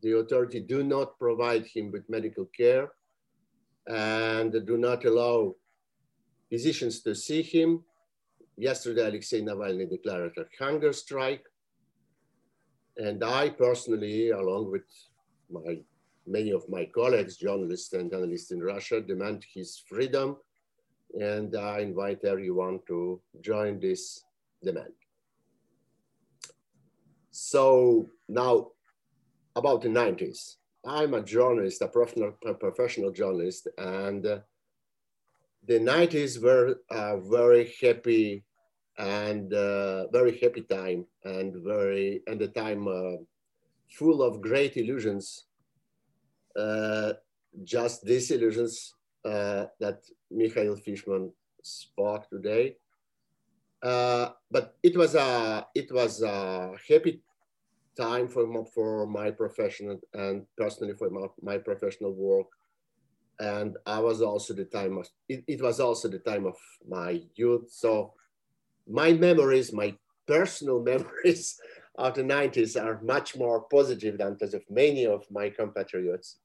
The authority do not provide him with medical care and do not allow physicians to see him. Yesterday, Alexei Navalny declared a hunger strike. And I personally, along with my many of my colleagues, journalists and analysts in Russia, demand his freedom. And I invite everyone to join this demand. So now about the 90s. I'm a journalist, a professional, a professional journalist, and uh, the 90s were a very happy and uh, very happy time and very and a time uh, full of great illusions just these illusions uh, that Mikhail Fishman spoke today. Uh, but it was a it was a happy time for my, for my profession and personally for my, my professional work and I was also the time of it, it, was also the time of my youth. So my memories, my personal (laughs) memories of the 90s are much more positive than those of many of my compatriots.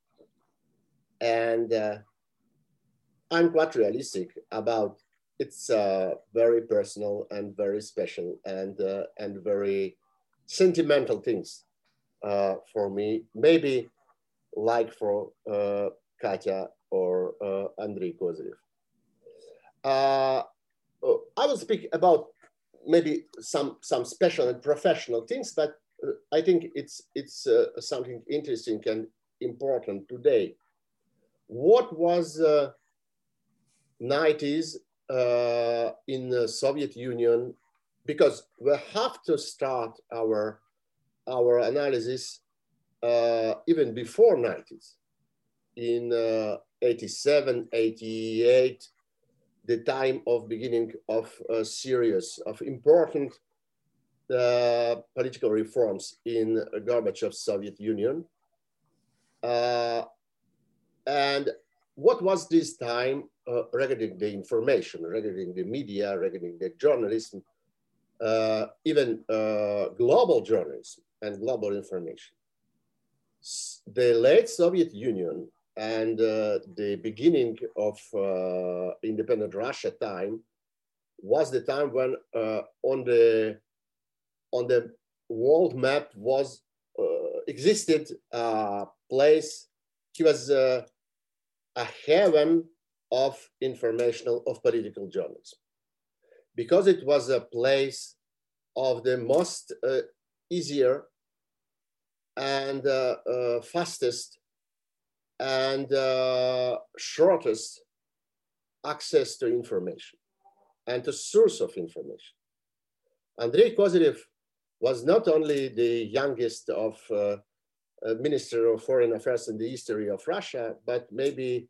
And uh, I'm quite realistic about it's uh, very personal and very special and, uh, and very sentimental things uh, for me, maybe like for uh, Katya or uh, Andrei Kozyrev. Oh, I will speak about maybe some, some special and professional things, but I think it's, it's something interesting and important today what was uh, 90s uh, in the Soviet Union, because we have to start our, our analysis uh, even before 90s. in uh, 87, 88, the time of beginning of a series of important uh, political reforms in Gorbachev's Soviet Union. Uh, and what was this time uh, regarding the information, regarding the media, regarding the journalism, uh, even uh, global journalism and global information? The late Soviet Union and uh, the beginning of uh, independent Russia time was the time when uh, on the on the world map was existed a place he was uh, a heaven of informational of political journalism because it was a place of the most uh, easier and fastest and uh, shortest access to information and to source of information. Andrei Kozyrev was not only the youngest of uh, Minister of Foreign Affairs in the history of Russia, but maybe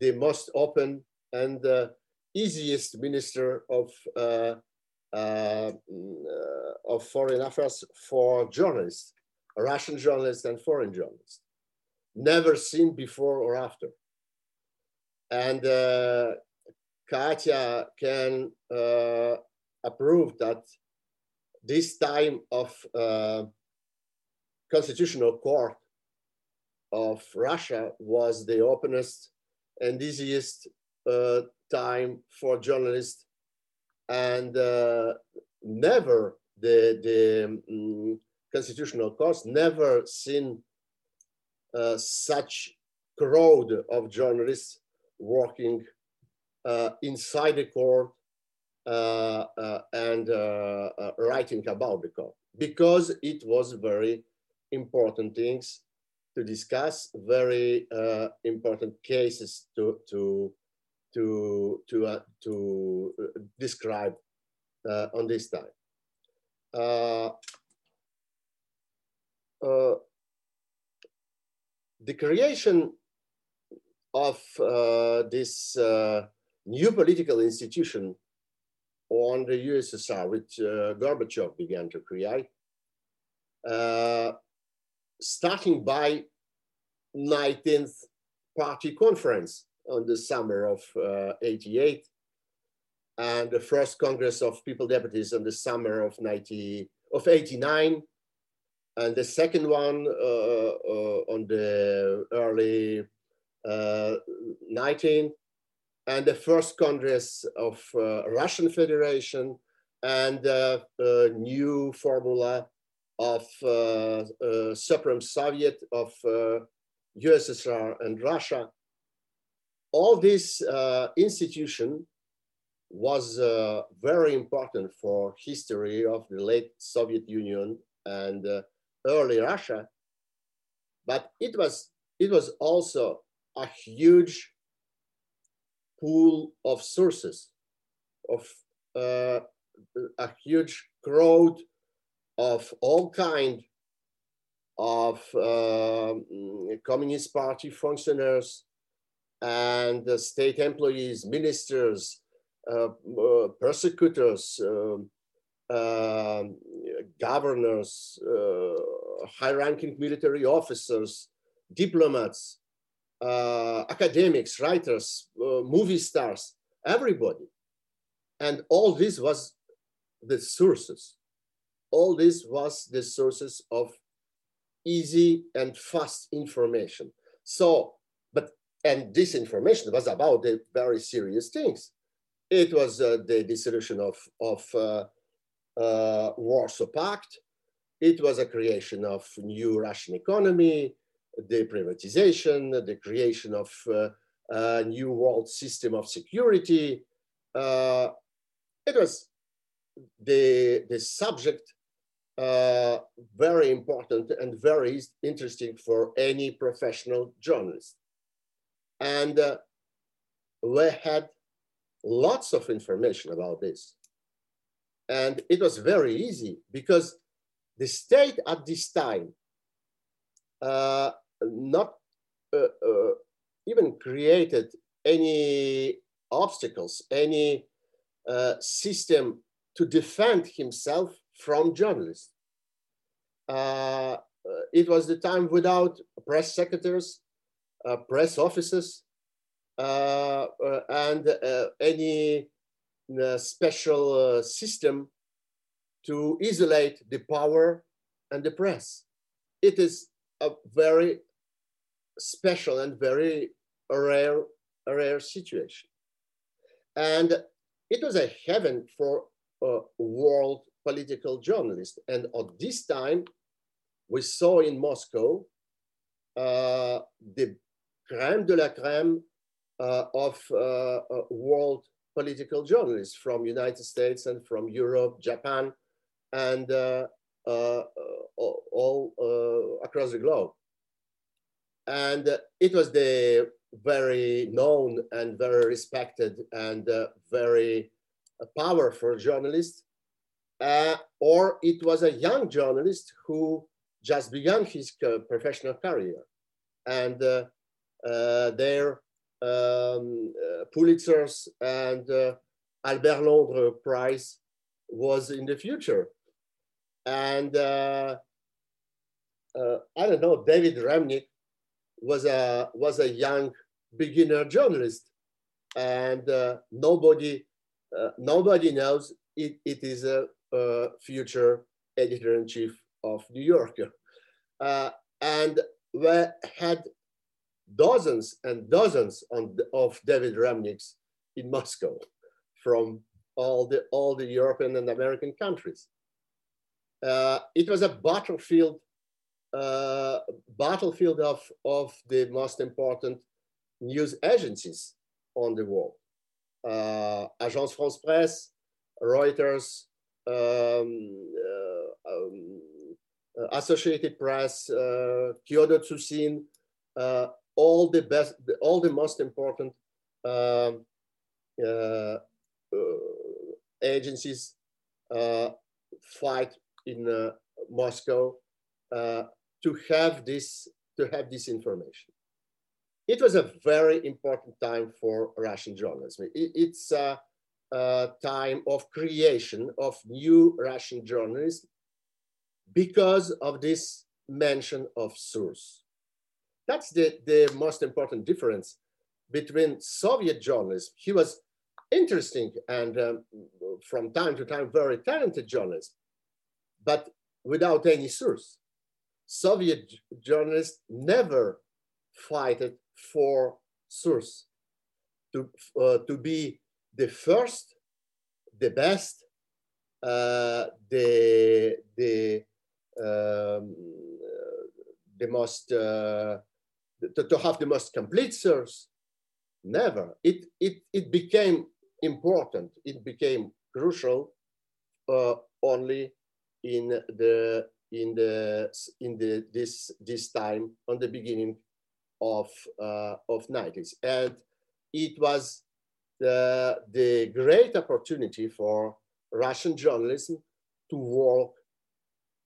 the most open and uh, easiest minister of uh, uh, of foreign affairs for journalists, Russian journalists and foreign journalists never seen before or after. And uh, Katya can uh, approve that this time of uh, constitutional court of Russia was the openest and easiest uh, time for journalists and uh, never the, the um, constitutional court never seen uh, such crowd of journalists working uh, inside the court uh, uh and writing about the court because it was very important things to discuss, very important cases to to to to to describe on this time. Uh, the creation of uh, this uh, new political institution on the USSR, which uh, Gorbachev began to create, uh, starting by 19th party conference on the summer of uh, 88, and the first Congress of People Deputies in the summer of 90, of 89, and the second one uh, uh, on the early 19th, uh, and the first Congress of Russian Federation, and a new formula of Supreme Soviet of USSR and Russia. All this institution was uh, very important for history of the late Soviet Union and uh, early Russia, but it was, it was also a huge pool of sources, of uh, a huge crowd of all kind of uh, Communist Party functionaries and state employees, ministers, uh, uh, persecutors, um, um, governors, uh, high-ranking military officers, diplomats, uh, academics, writers, movie stars, everybody. And all this was the sources. All this was the sources of easy and fast information. So, but, and this information was about the very serious things. It was uh, the dissolution of, of uh, uh, Warsaw Pact. It was a creation of new Russian economy, the privatization, the creation of uh, a new world system of security. Uh, it was the, the subject uh, very important and very interesting for any professional journalist. And uh, we had lots of information about this. And it was very easy because the state at this time uh, not uh, uh, even created any obstacles, any uh, system to defend himself from journalists. Uh, it was the time without press secretaries, uh, press officers, uh, uh, and uh, any special system to isolate the power and the press. It is a very special and very rare, rare situation. And it was a heaven for world political journalist. And at this time, we saw in Moscow uh, the crème de la crème uh, of uh, uh world political journalists from United States and from Europe, Japan, and uh, uh, all across the globe. And it was the very known and very respected and very powerful journalist, or it was a young journalist who just began his professional career. And uh, uh, their um, uh, Pulitzer's and Albert Londres Prize was in the future. And I don't know, David Remnick was a, was a young beginner journalist and uh, nobody uh, nobody knows it, it is a, a future editor-in-chief of New Yorker. Uh, and we had dozens and dozens on, of David Remnicks in Moscow from all the, all the European and American countries. Uh, it was a battlefield, uh, battlefield of, of the most important news agencies on the world. Uh, Agence France Presse, Reuters, um, uh, um, uh, Associated Press, uh, Kyodo Tsushin, uh, all the best, all the most important um, agencies fight in Moscow to have this to have this information. It was a very important time for Russian journalism. It, it's a, a, time of creation of new Russian journalism because of this mention of source. That's the, the most important difference between Soviet journalism. He was interesting and um, from time to time very talented journalist, but without any source. Soviet journalists never fought for source to, uh, to be the first, the best, uh, the, the um, the most uh, to, to, have the most complete source? Never. It it it became important. It became crucial uh, only in the in the in the this this time on the beginning of uh, of 90s and it was the the great opportunity for russian journalism to work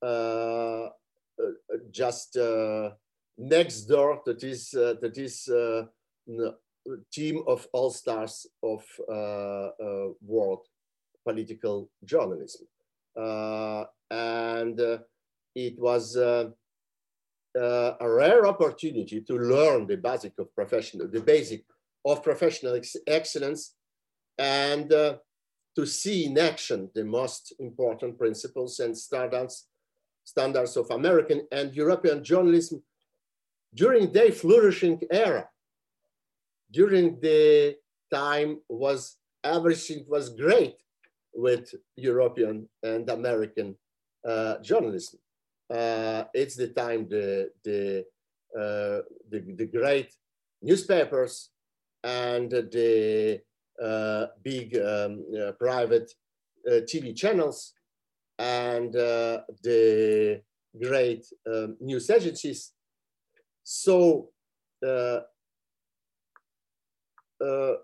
uh, uh, just uh, next door to this to this team of all stars of world political journalism, and it was. Uh, a rare opportunity to learn the basic of professional, the basic of professional ex excellence, and uh, to see in action the most important principles and standards standards of American and European journalism during their flourishing era. During the time was everything was great with European and American uh, journalism. Uh, it's the time the the, uh, the, the great newspapers and the uh, big um, uh, private uh, TV channels and uh, the great um, news agencies. So uh, uh,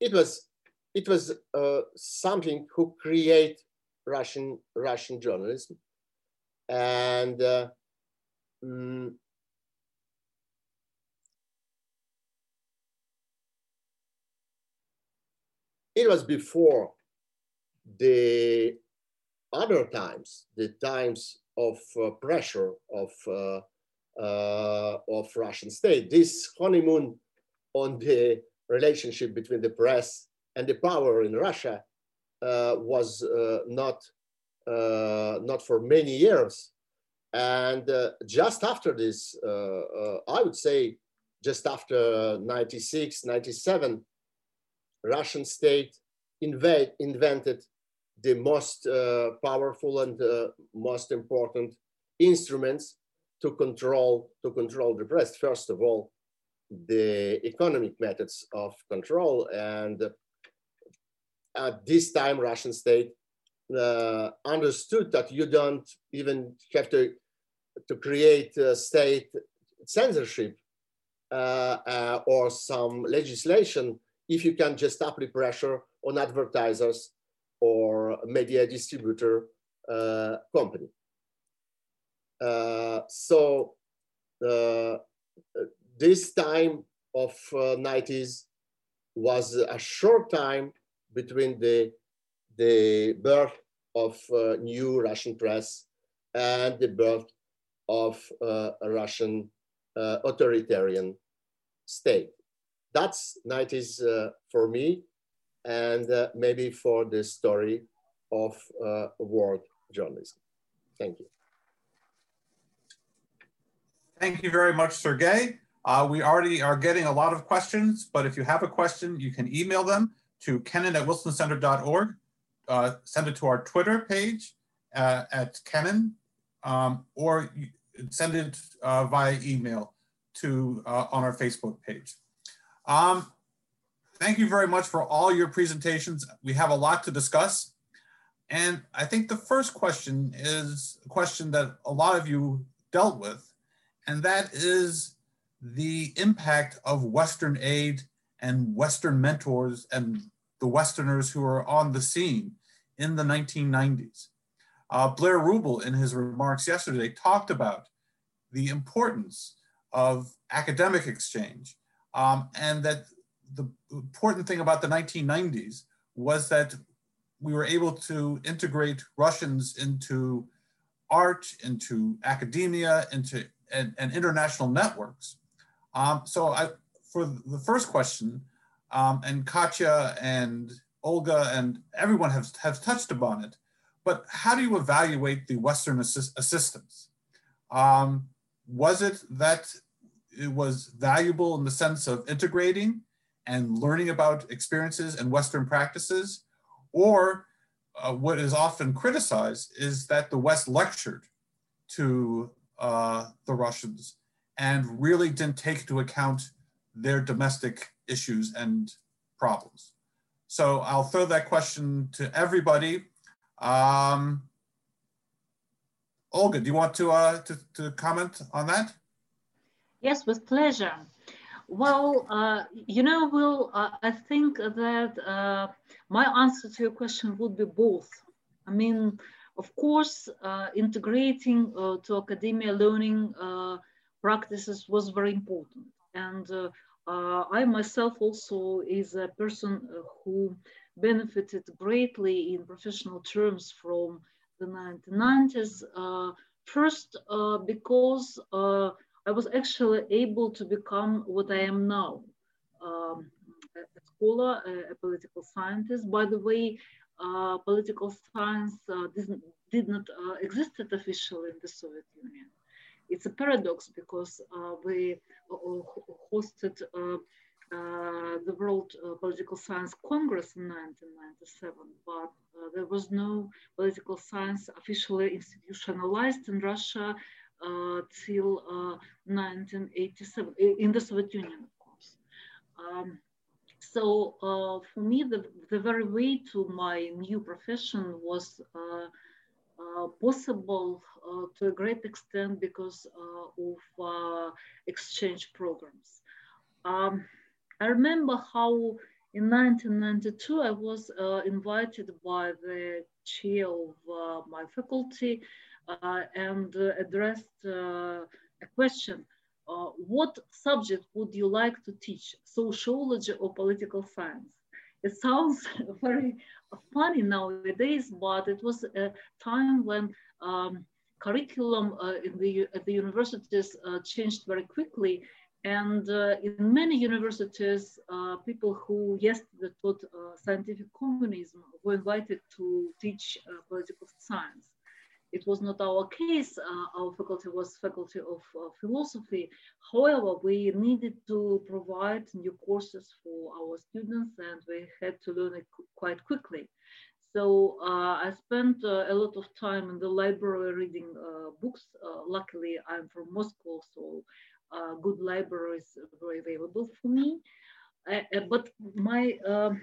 it was it was uh, something who create Russian Russian journalism, and mm, it was before the other times, the times of uh, pressure of uh, uh, of Russian state. This honeymoon on the relationship between the press and the power in Russia uh, was uh, not uh, not for many years. And just after this, I would say, just after 96, 97, Russian state invade, invented the most uh, powerful and uh, most important instruments to control to control the press. First of all, the economic methods of control, and at this time, Russian state uh, understood that you don't even have to to create state censorship uh, uh, or some legislation if you can just apply pressure on advertisers or media distributor uh, company. Uh, so uh, this time of 90s was a short time between the, the birth of new Russian press and the birth of a Russian authoritarian state. That's 90s uh, for me and uh, maybe for the story of uh, world journalism. Thank you. Thank you very much, Sergey. Uh, we already are getting a lot of questions, but if you have a question, you can email them to kennan at wilsoncenter.org. Uh, send it to our Twitter page uh, at Kennan, um, or send it via email to on our Facebook page. Um, thank you very much for all your presentations. We have a lot to discuss. And I think the first question is a question that a lot of you dealt with, and that is the impact of Western aid and Western mentors and the Westerners who are on the scene in the 1990s. Uh, Blair Ruble, in his remarks yesterday, talked about the importance of academic exchange um, and that the important thing about the 1990s was that we were able to integrate Russians into art, into academia, into and, and international networks. Um, so I, for the first question, um, and Katya and Olga and everyone have, have touched upon it, but how do you evaluate the Western assist assistance? Um, was it that it was valuable in the sense of integrating and learning about experiences and Western practices, or uh, what is often criticized is that the West lectured to uh, the Russians and really didn't take into account their domestic issues and problems. So I'll throw that question to everybody. Um, Olga, do you want to, uh, to, to comment on that? Yes, with pleasure. Well, uh, you know, Will, uh, I think that uh, my answer to your question would be both. I mean, of course, uh, integrating uh, to academia learning uh, practices was very important. And I myself also is a person who benefited greatly in professional terms from the 1990s. first, because I was actually able to become what I am now, um, a scholar, a, a, political scientist. By the way, uh, political science uh, did not uh, exist officially in the Soviet Union. It's a paradox because uh, we uh, hosted uh, the World Political Science Congress in 1997, but there was no political science officially institutionalized in Russia till 1987 uh, in the Soviet Union, of course. Um, so uh, for me, the, the very way to my new profession was possible to a great extent because of exchange programs. Um, I remember how in 1992 I was uh, invited by the chair of uh, my faculty uh, and uh, addressed uh, a question. what subject would you like to teach, sociology or political science? it sounds (laughs) very funny nowadays, but it was a time when um, curriculum uh, in the, at the universities uh, changed very quickly. And uh, in many universities, uh, people who yesterday taught uh, scientific communism were invited to teach uh, political science. It was not our case. Uh, our faculty was faculty of uh, philosophy. However, we needed to provide new courses for our students and we had to learn it quite quickly. So uh, I spent uh, a lot of time in the library reading uh, books. Uh, luckily, I'm from Moscow, so good libraries were available for me. but my um,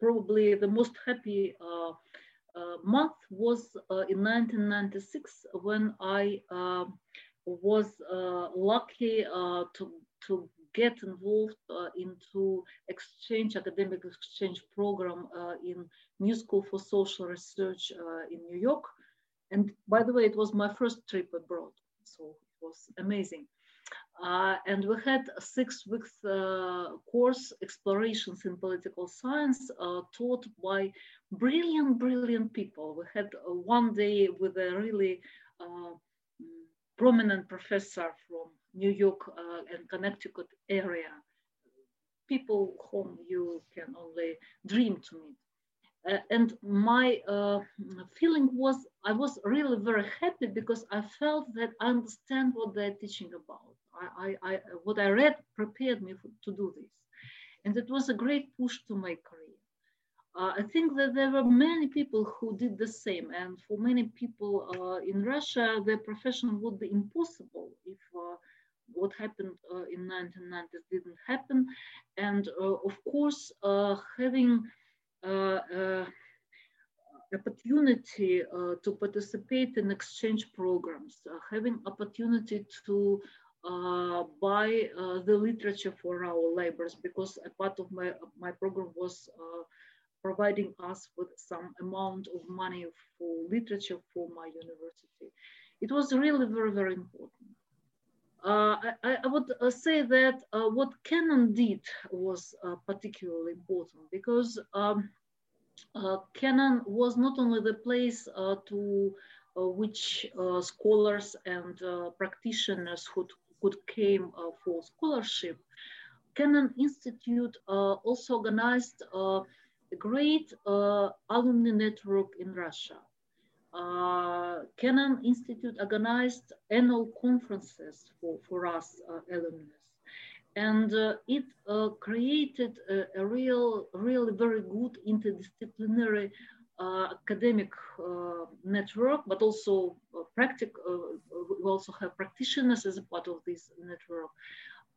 probably the most happy month was uh, in 1996 when I uh, was lucky to, to get involved uh, into exchange, academic exchange program uh, in New School for Social Research uh, in New York. And by the way, it was my first trip abroad, so it was amazing. Uh, and we had a six weeks uh, course, Explorations in Political Science, uh, taught by brilliant, brilliant people. We had one day with a really uh, prominent professor from New York uh, and Connecticut area, people whom you can only dream to meet. Uh, and my uh, feeling was I was really very happy because I felt that I understand what they're teaching about. I, I, I what I read prepared me for, to do this, and it was a great push to my career. Uh, I think that there were many people who did the same, and for many people uh, in Russia, their profession would be impossible if uh, what happened uh, in 1990s didn't happen. And uh, of course, uh, having opportunity to participate in exchange programs, having opportunity to uh, by uh, the literature for our libraries because a part of my, my program was providing us with some amount of money for literature for my university. It was really very, very important. Uh, I, I, would uh, say that uh, what Kennan did was particularly important because um, Kennan was not only the place to which scholars and practitioners who could came uh, for scholarship, Kennan Institute uh, also organized uh, great alumni network in Russia. Uh, Kennan Institute organized annual conferences for, for us uh, alumni. And uh, it created a, a, real, really very good interdisciplinary uh, academic uh, network, but also uh, we also have practitioners as a part of this network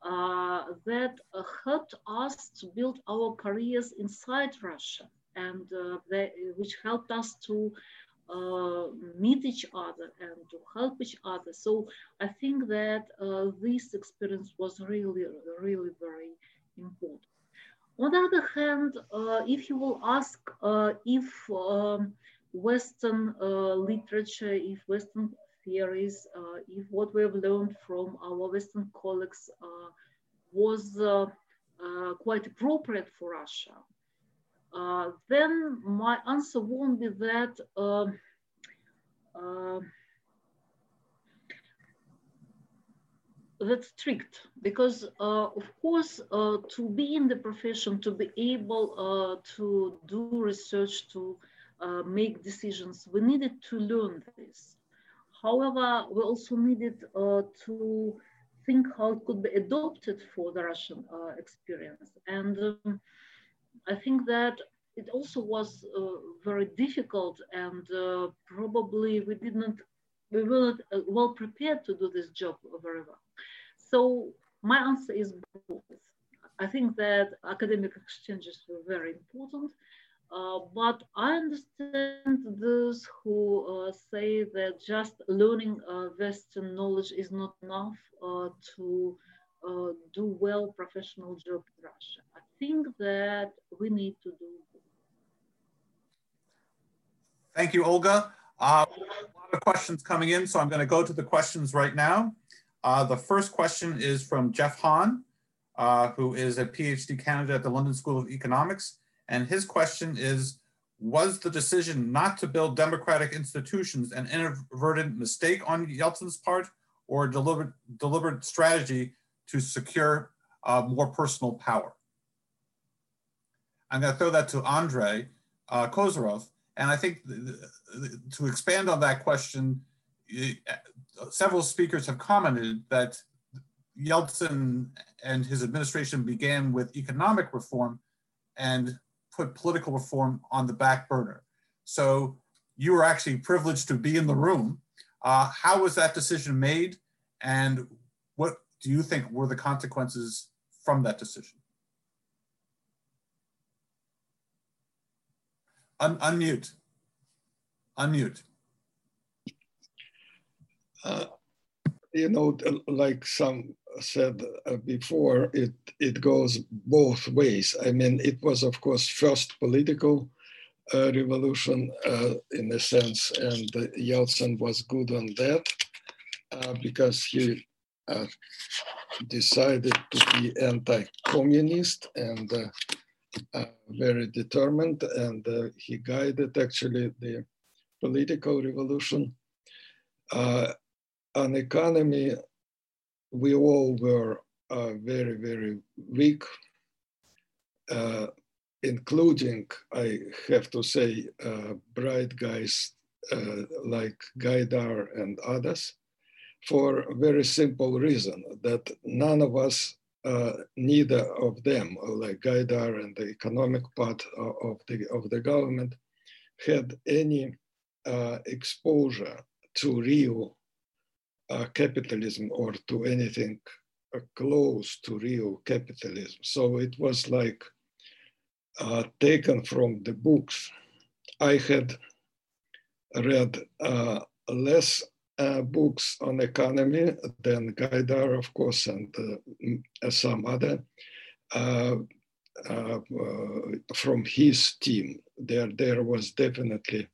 that helped us to build our careers inside Russia and they, which helped us to uh, meet each other and to help each other. So I think that uh, this experience was really, really very important. On the other hand, uh, if you will ask uh, if um, Western uh, literature, if Western theories, uh, if what we have learned from our Western colleagues uh, was uh, quite appropriate for Russia, then my answer won't be that um, that's strict because uh, of course uh, to be in the profession to be able uh, to do research to make decisions we needed to learn this however we also needed uh, to think how it could be adopted for the russian uh, experience and um, i think that it also was very difficult and probably we didn't we weren't well prepared to do this job very well so my answer is both. I think that academic exchanges were very important, uh, but I understand those who uh, say that just learning uh, Western knowledge is not enough uh, to uh, do well professional job in Russia. I think that we need to do. Thank you, Olga. A lot of questions coming in, so I'm going to go to the questions right now. The first question is from Jeff Hahn. who is a PhD candidate at the London School of Economics. And his question is, was the decision not to build democratic institutions an inadvertent mistake on Yeltsin's part or a deliberate, deliberate strategy to secure uh, more personal power? I'm going to throw that to Andrei uh, Kozyrev. And I think to expand on that question, several speakers have commented that Yeltsin and his administration began with economic reform and put political reform on the back burner. So you were actually privileged to be in the room. Uh, how was that decision made? And what do you think were the consequences from that decision? Un unmute. Unmute. Uh, you know, like some said uh, before, it, it goes both ways. I mean, it was, of course, first political uh, revolution uh, in a sense, and Yeltsin was good on that uh, because he uh, decided to be anti-communist and uh, very determined, and he guided actually the political revolution. an economy we all were uh, very, very weak, uh, including, I have to say, uh, bright guys uh, like Gaidar and others, for a very simple reason that none of us, uh, neither of them, like Gaidar and the economic part of the, of the government, had any uh, exposure to real uh, capitalism or to anything uh, close to real capitalism. So it was like uh, taken from the books. I had read uh, less uh, books on economy than Gaidar, of course, and some other. from his team, there there was definitely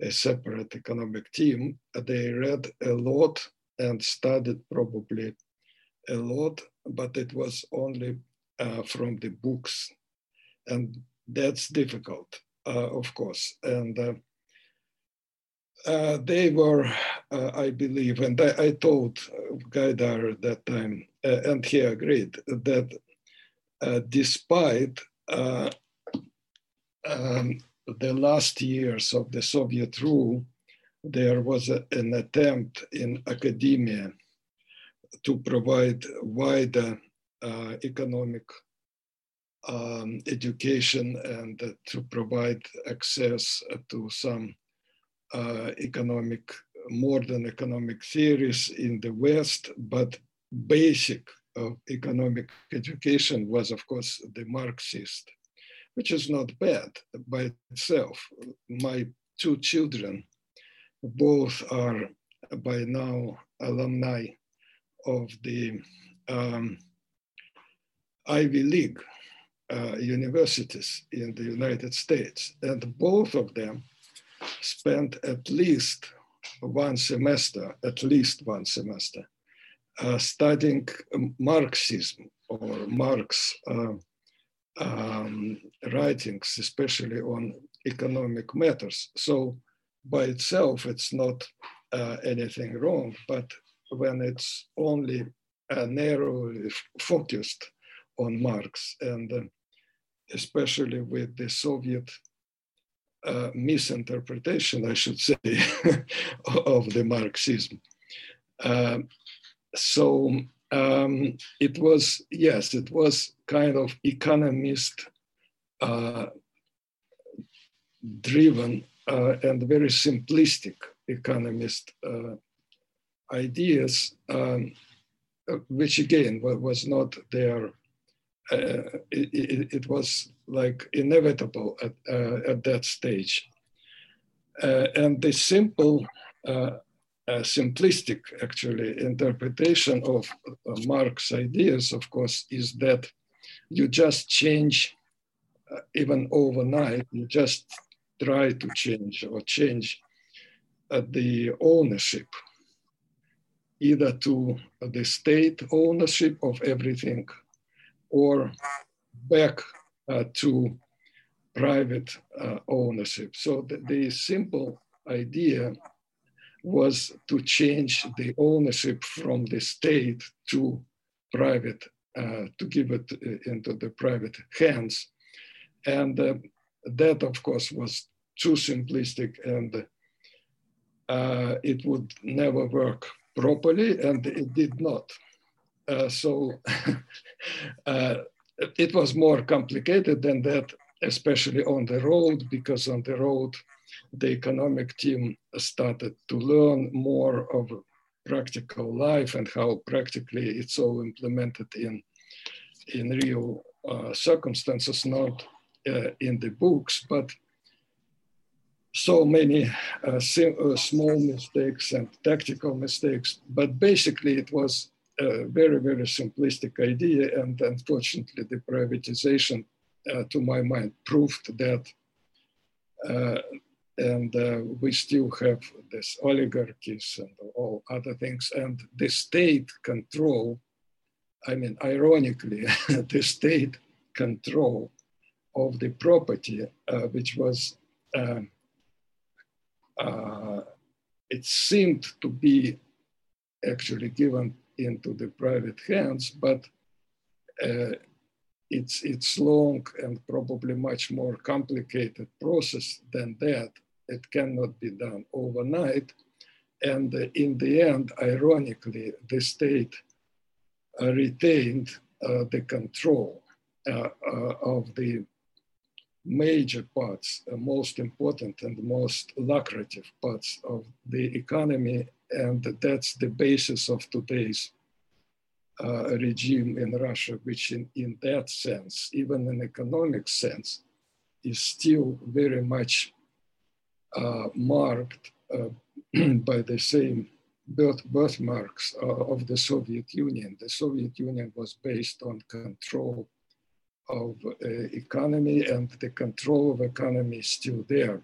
a separate economic team. They read a lot and studied probably a lot, but it was only uh, from the books. And that's difficult, uh, of course. And uh, uh they were, uh, I believe, and I, I told Gaidar at that time, uh, and he agreed, that despite um, the last years of the Soviet rule, there was a, an attempt in academia to provide wider uh, economic um, education and uh, to provide access to some uh, economic, modern economic theories in the West, but basic of economic education was, of course, the Marxist, which is not bad by itself. My two children both are by now alumni of the um, Ivy League uh, universities in the United States. And both of them spent at least one semester, at least one semester, uh, studying Marxism or Marx uh, um, writings, especially on economic matters. So by itself, it's not uh, anything wrong, but when it's only uh, narrowly focused on Marx and uh, especially with the Soviet uh, misinterpretation, I should say, (laughs) of the Marxism. Um, so um, it was, yes, it was kind of economist uh, driven uh, and very simplistic economist uh, ideas, um, uh, which again was not there. Uh, it, it, was like inevitable at, uh, at that stage. And the simple, simplistic actually interpretation of Marx ideas, of course, is that you just change even overnight, you just try to change or change uh, the ownership, either to the state ownership of everything or back uh, to private uh, ownership. So the, the, simple idea was to change the ownership from the state to private, uh, to give it into the private hands. And uh, that, of course, was too simplistic and uh, it would never work properly, and it did not. Uh, so (laughs) uh, it was more complicated than that, especially on the road, because on the road, the economic team started to learn more of practical life and how practically it's all implemented in, in real uh, circumstances, not uh, in the books, but so many uh, uh, small mistakes and tactical mistakes, but basically it was a very, very simplistic idea. And unfortunately, the privatization, uh, to my mind, proved that. Uh, and uh, we still have this oligarchies and all other things. And the state control, I mean, ironically, (laughs) the state control of the property, uh, which was um, uh, it seemed to be actually given into the private hands, but uh, it's it's long and probably much more complicated process than that. It cannot be done overnight, and uh, in the end, ironically, the state uh, retained uh, the control uh, of the major parts, uh, most important and most lucrative parts of the economy. And that's the basis of today's uh, regime in Russia, which in, in that sense, even in economic sense, is still very much uh, marked uh, (clears throat) by the same birth, birthmarks uh, of the Soviet Union. The Soviet Union was based on control of uh, economy and the control of economy is still there.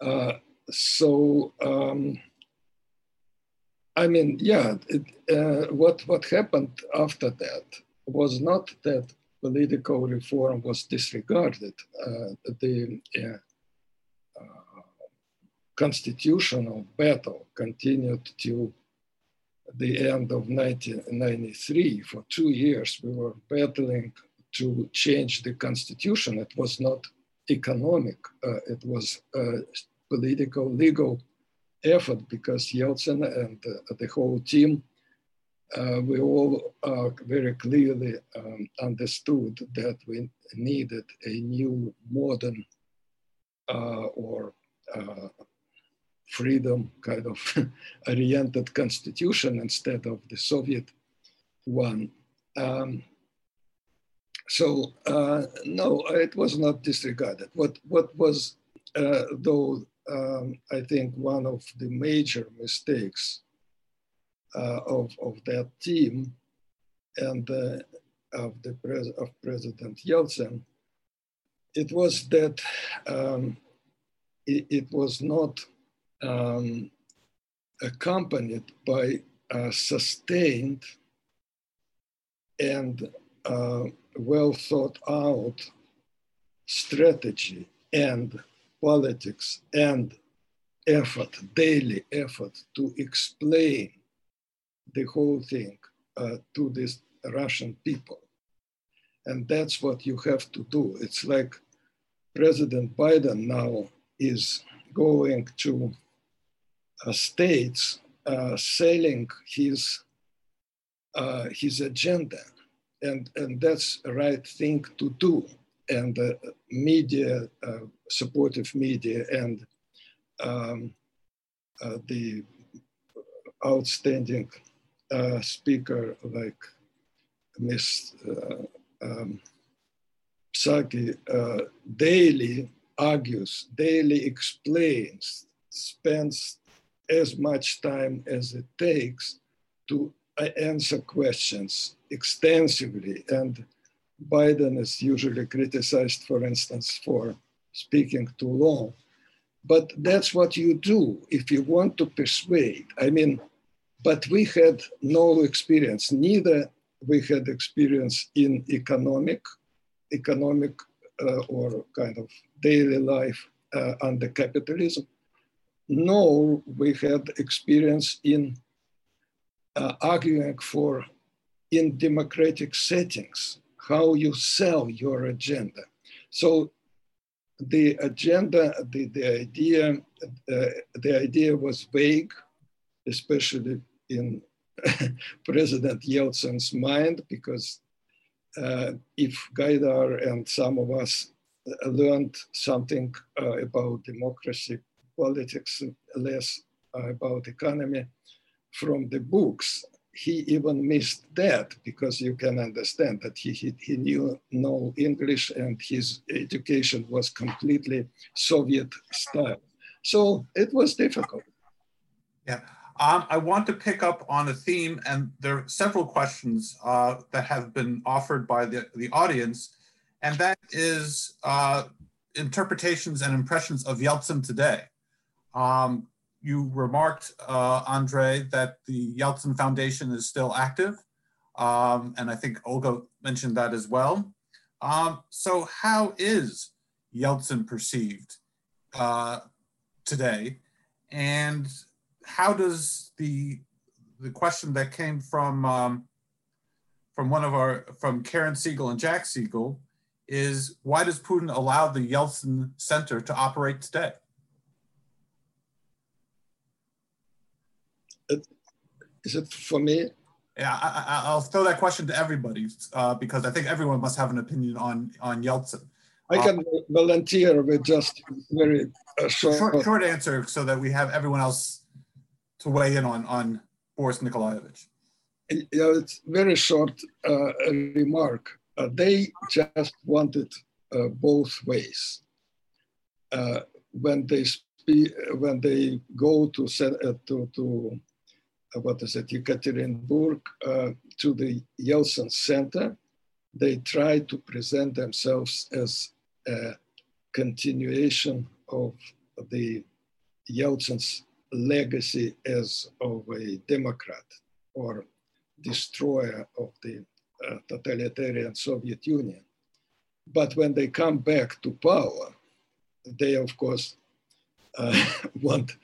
Uh, so, um, I mean, yeah, it, uh, what, what happened after that was not that political reform was disregarded. Uh, the uh, constitutional battle continued till the end of 1993, for two years, we were battling to change the constitution. It was not economic, uh, it was a political, legal effort because Yeltsin and uh, the whole team, uh, we all very clearly um, understood that we needed a new modern uh, or uh, freedom kind of (laughs) oriented constitution instead of the Soviet one. Um, so uh, no, it was not disregarded. What what was uh, though um, I think one of the major mistakes uh, of of that team and uh, of the pres- of President Yeltsin, it was that um, it, it was not um, accompanied by a sustained and uh, well thought out strategy and politics and effort, daily effort to explain the whole thing uh, to these Russian people. And that's what you have to do. It's like President Biden now is going to states uh, selling his uh, his agenda, and and that's the right thing to do. And media, uh, supportive media, and um, uh, the outstanding uh, speaker like Miss um, Psaki daily argues, daily explains, spends as much time as it takes to uh, answer questions extensively. And Biden is usually criticized, for instance, for speaking too long. But that's what you do if you want to persuade. I mean, but we had no experience. Neither we had experience in economic, economic uh, or kind of daily life uh, under capitalism. No, we had experience in uh, arguing for in democratic settings, how you sell your agenda. So the agenda, the, the idea, uh, the idea was vague, especially in (laughs) President Yeltsin's mind, because uh, if Gaidar and some of us learned something uh, about democracy, politics, less about economy from the books, he even missed that because you can understand that he, he, he knew no English and his education was completely Soviet style. So it was difficult. Yeah. Um, I want to pick up on a theme, and there are several questions uh, that have been offered by the, the audience, and that is uh, interpretations and impressions of Yeltsin today. Um, you remarked, uh, Andre, that the Yeltsin Foundation is still active. Um, and I think Olga mentioned that as well. Um, so how is Yeltsin perceived uh, today? And how does the, the question that came from, um, from one of our, from Karen Siegel and Jack Siegel is why does Putin allow the Yeltsin Center to operate today? Is it for me? Yeah, I, will throw that question to everybody uh, because I think everyone must have an opinion on on Yeltsin. I can uh, volunteer with just very uh, short, short, short answer so that we have everyone else to weigh in on on Boris Nikolaevich. Yeah, it's very short uh, remark. Uh, they just wanted uh, both ways. when they speak, when they go to to to what is it, Yekaterinburg uh, to the Yeltsin Center. They try to present themselves as a continuation of the Yeltsin's legacy as of a democrat or destroyer of the uh, totalitarian Soviet Union. But when they come back to power, they of course uh, (laughs) want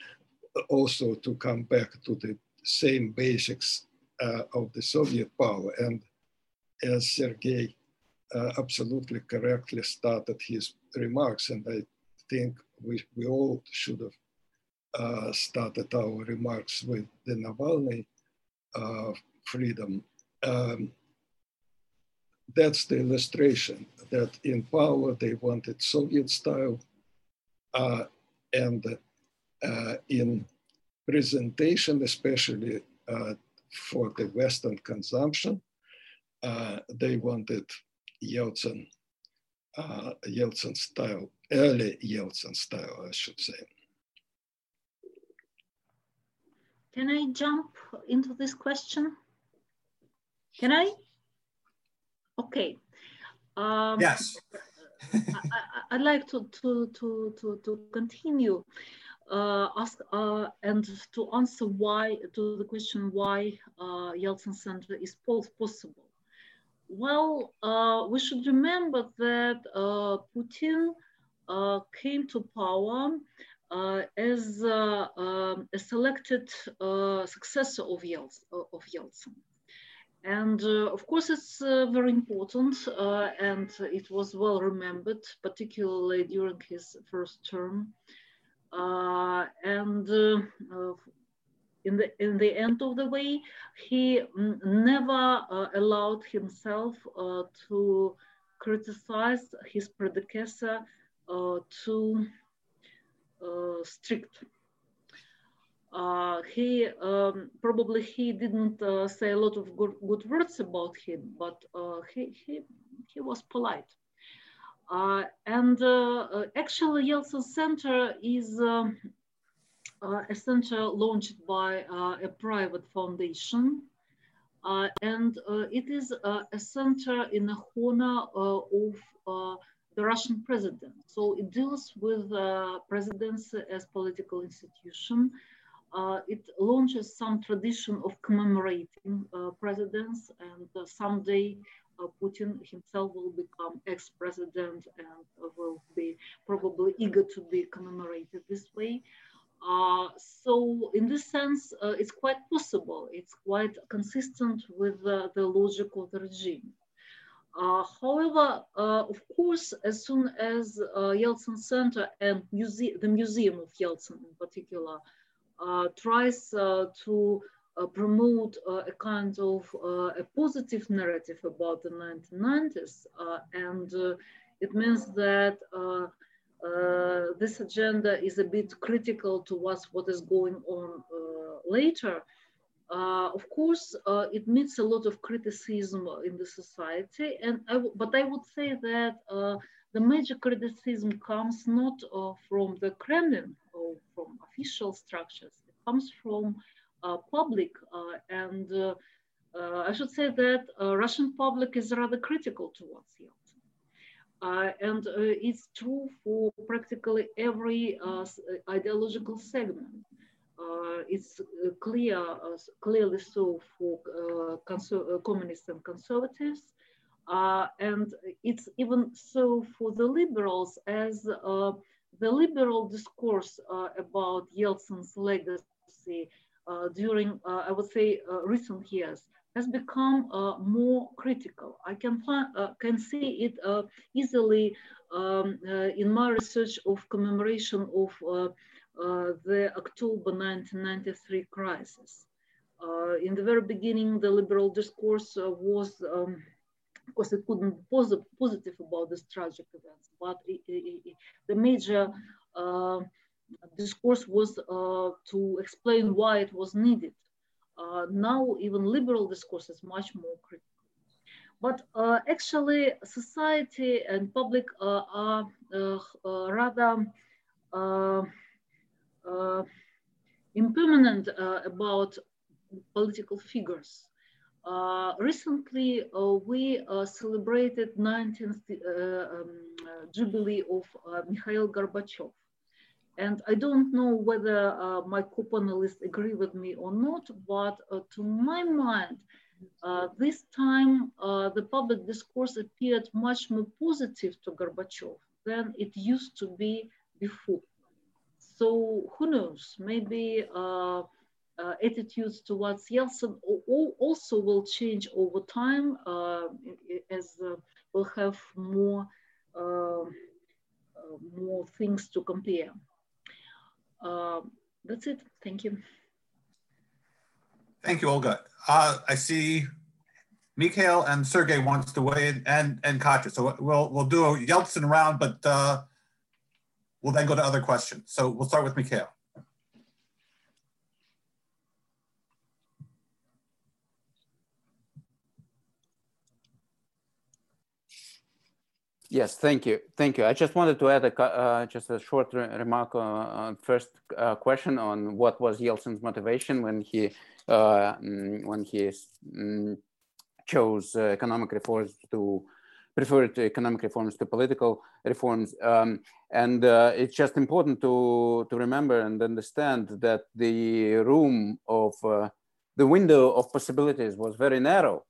also to come back to the same basics uh, of the Soviet power. And as Sergei uh, absolutely correctly started his remarks, and I think we, we all should have uh, started our remarks with the Navalny uh, freedom. Um, that's the illustration that in power they wanted Soviet style uh, and uh, in presentation, especially uh, for the Western consumption. Uh, they wanted Yeltsin, uh, Yeltsin style, early Yeltsin style, I should say. Can I jump into this question? Can I? Okay. Um, yes. (laughs) I, would like to, to, to, to, to continue uh, ask uh, and to answer why to the question why uh, Yeltsin Center is possible. Well, uh, we should remember that uh, Putin uh, came to power as um, a selected successor of. Of Yeltsin. And of course, it's very important and it was well remembered, particularly during his first term. Uh, and uh, uh, in the in the end of the way, he never allowed himself to criticize his predecessor too strict. Uh, he um, probably he didn't uh, say a lot of good, good words about him, but uh, he, he he was polite. Uh, and uh, uh, actually, Yeltsin Center is um, a center launched by a private foundation. and it is a center in the honor of the Russian president. So it deals with uh, presidents as political institution. uh, it launches some tradition of commemorating uh, presidents and someday Putin himself will become ex-president and will be probably eager to be commemorated this way. Uh, so in this sense, uh, it's quite possible. It's quite consistent with the logic of the regime. Uh, however, uh, of course, as soon as uh, Yeltsin Center and muse the Museum of Yeltsin in particular tries to promote a kind of a positive narrative about the 1990s, and it means that uh, this agenda is a bit critical towards what is going on uh, later. Uh, of course, uh, it meets a lot of criticism in the society, and but I would say that uh, the major criticism comes not uh, from the Kremlin or from official structures. It comes from public, and I should say that Russian public is rather critical towards Yeltsin. Uh, and uh, it's true for practically every uh, ideological segment. it's clear, clearly so for communists and conservatives. Uh, and it's even so for the liberals as uh, the liberal discourse uh, about Yeltsin's legacy during, I would say, recent years has become uh, more critical. I can, find, uh, can see it uh, easily um, uh, in my research of commemoration of uh, uh, the October 1993 crisis. in the very beginning, the liberal discourse was, um, of course, it couldn't be posit positive about these tragic events, but it, it, it, the major discourse was to explain why it was needed uh, now even liberal discourse is much more critical. But uh, actually, society and public uh, are uh, uh, rather impermanent about political figures. recently, we celebrated 19th um, jubilee of Mikhail Gorbachev. And I don't know whether uh, my co-panelists agree with me or not, but uh, to my mind, uh, this time uh, the public discourse appeared much more positive to Gorbachev than it used to be before. So who knows, maybe uh, uh, attitudes towards Yeltsin also will change over time as we'll have more, more things to compare. Uh, that's it. Thank you. Thank you, Olga. Uh, I see Mikhail and Sergey wants to weigh in and, and Katya. So we'll, we'll do a Yeltsin round, but uh, we'll then go to other questions. So we'll start with Mikhail. Yes, thank you. Thank you. I just wanted to add a, uh, just a short re remark on, first uh, question on what was Yeltsin's motivation when he uh, mm, when he mm, chose uh, economic reforms to prefer to economic reforms to political reforms. Um, and uh, it's just important to to remember and understand that the room of uh, the window of possibilities was very narrow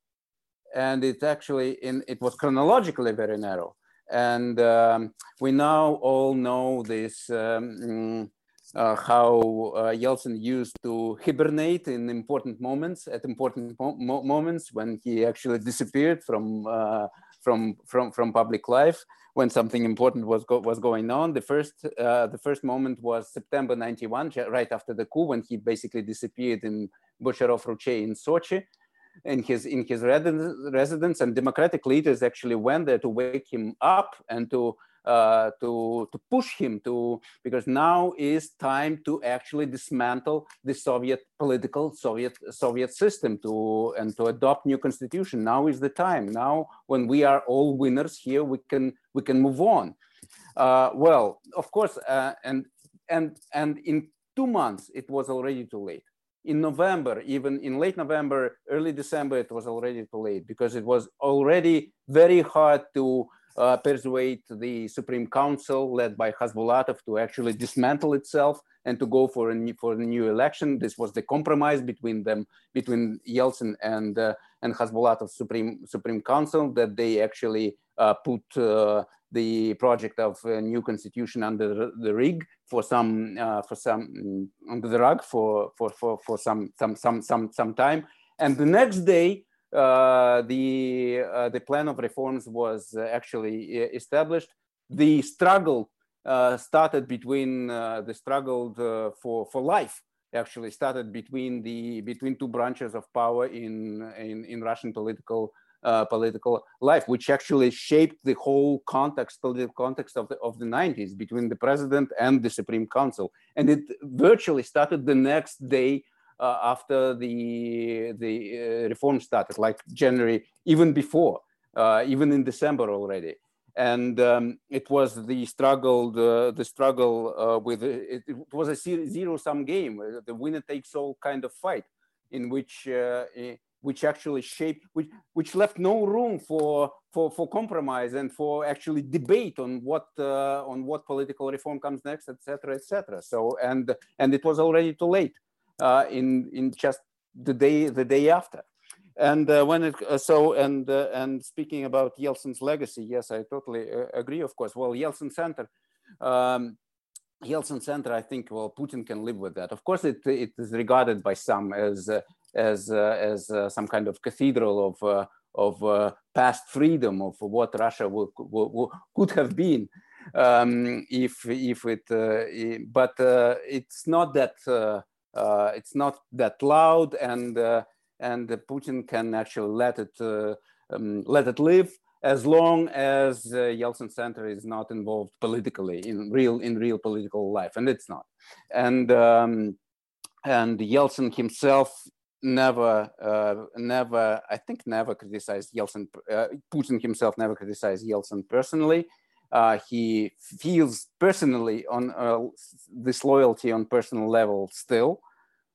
and it actually in it was chronologically very narrow and um, we now all know this um, mm, uh, how uh, Yeltsin used to hibernate in important moments, at important mo moments when he actually disappeared from uh, from from from public life when something important was go was going on. The first uh, the first moment was September '91, right after the coup, when he basically disappeared in Bocharov Ruchey in Sochi in his in his residence, and democratic leaders actually went there to wake him up and to uh, to to push him to because now is time to actually dismantle the Soviet political Soviet Soviet system to and to adopt new constitution. Now is the time. Now when we are all winners here, we can we can move on. Uh, well, of course, uh, and and and in two months it was already too late in November, even in late November, early December, it was already too late because it was already very hard to uh, persuade the Supreme Council led by Khasbulatov to actually dismantle itself and to go for a new, for a new election. This was the compromise between them, between Yeltsin and uh, and Khasbulatov Supreme Supreme Council that they actually uh, put uh, the project of a new constitution under the rig for some uh, for some under the rug for for for for some some some some some time, and the next day Uh, the uh, the plan of reforms was uh, actually uh, established. The struggle started between the struggle for for life actually started between the between two branches of power in in, in Russian political uh, political life, which actually shaped the whole context, political context of the of the 90s between the president and the Supreme Council, and it virtually started the next day uh, after the the uh, reform started, like January, even before, uh, even in December already. And um, it was the struggle, the, the struggle uh, with it, it, was a zero-sum game, uh, the winner takes all kind of fight, in which which actually shaped, which, which left no room for, for, for compromise and for actually debate on what, uh, on what political reform comes next, etc., etc. So, and, and it was already too late in in just the day the day after. And uh, when it uh, so and uh, and speaking about Yeltsin's legacy, yes, I totally uh, agree. Of course, well, Yeltsin Center. Um, Yeltsin Center, I think, well, Putin can live with that. Of course, it, it is regarded by some as uh, as as some kind of cathedral of of past freedom of what Russia will, will, will, could have been um, if if it. but it's not that uh, it's not that loud and uh, and Putin can actually let it uh, um, let it live as long as uh, Yeltsin Center is not involved politically in real in real political life, and it's not. And um, and Yeltsin himself never uh, never I think never criticized Yeltsin. Uh, Putin himself never criticized Yeltsin personally. Uh, he feels personally on uh, this loyalty on personal level still,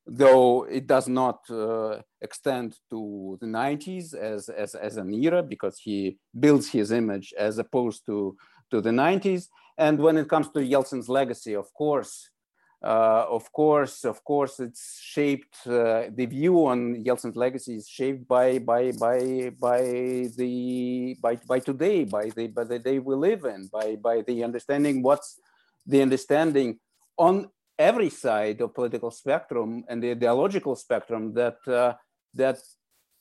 though it does not uh, extend to the 90s as, as, as an era because he builds his image as opposed to, to the 90s. And when it comes to Yeltsin's legacy, of course, uh, of course, of course, it's shaped. Uh, the view on Yeltsin's legacy is shaped by by by by the by by today, by the by the day we live in, by by the understanding what's the understanding on every side of political spectrum and the ideological spectrum that uh, that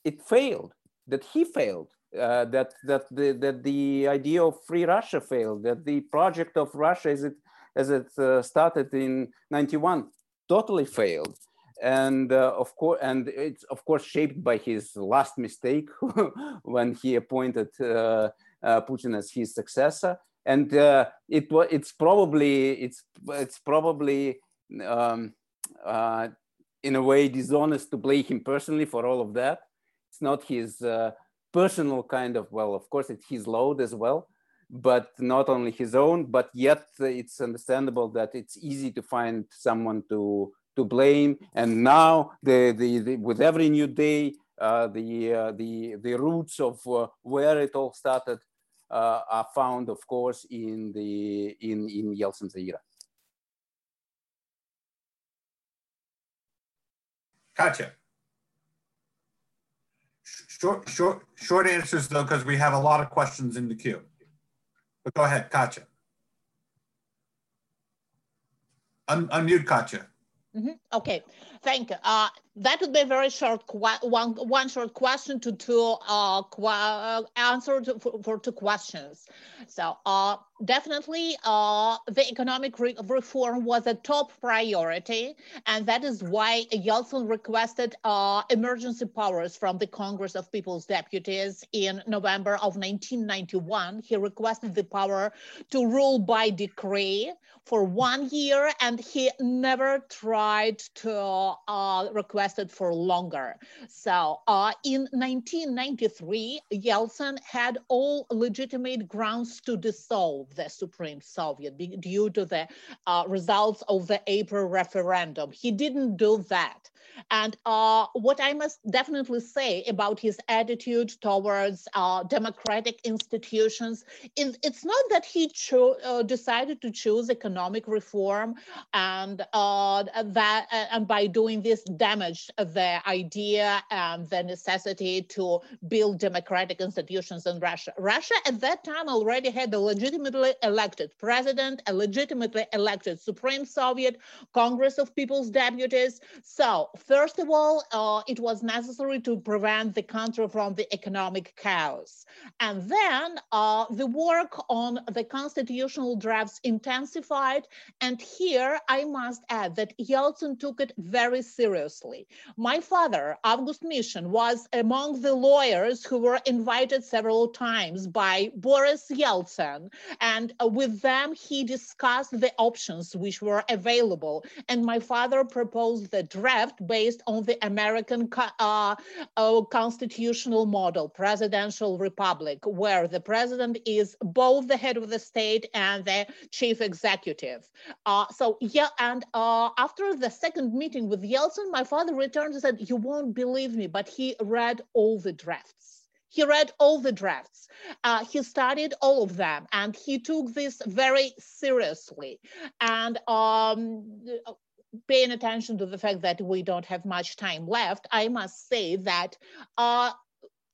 it failed, that he failed, uh, that that the that the idea of free Russia failed, that the project of Russia is it as it uh, started in 91 totally failed. And uh, of course and it's of course shaped by his last mistake (laughs) when he appointed uh, uh, putin as his successor. And uh, it it's probably it's it's probably um, uh, in a way dishonest to blame him personally for all of that. It's not his personal kind of well of course it's his load as well but not only his own, but yet it's understandable that it's easy to find someone to to blame. And now, the, the, the with every new day, uh, the uh, the the roots of uh, where it all started uh, are found, of course, in the in in Yeltsin's era. Gotcha. Short, short, short answers though, because we have a lot of questions in the queue. But go ahead, Katya. Un unmute Katya. Mm -hmm. Okay, thank you. Uh, that would be very short one one short question to two uh, uh answer to, for, for, two questions. So uh, definitely uh, the economic re reform was a top priority, and that is why Yeltsin requested uh, emergency powers from the Congress of People's Deputies in November of 1991. He requested the power to rule by decree for one year, and he never tried to uh, request lasted for longer. So uh, in 1993, Yeltsin had all legitimate grounds to dissolve the Supreme Soviet due to the uh, results of the April referendum. He didn't do that. And uh, what I must definitely say about his attitude towards uh, democratic institutions is it's not that he uh, decided to choose economic reform and uh, that and by doing this damaged the idea and the necessity to build democratic institutions in Russia. Russia at that time already had a legitimately elected president, a legitimately elected Supreme Soviet, Congress of People's Deputies. So first of all, uh, it was necessary to prevent the country from the economic chaos. And then uh, the work on the constitutional drafts intensified. And here I must add that Yeltsin took it very seriously. My father, August Mishin, was among the lawyers who were invited several times by Boris Yeltsin. And uh, with them, he discussed the options which were available. And my father proposed the draft based on the American uh, uh, constitutional model, presidential republic, where the president is both the head of the state and the chief executive. Uh, so yeah, and uh, after the second meeting with Yeltsin, my father returned and said, you won't believe me, but he read all the drafts. He read all the drafts. Uh, he studied all of them, and he took this very seriously. And um, paying attention to the fact that we don't have much time left, I must say that uh,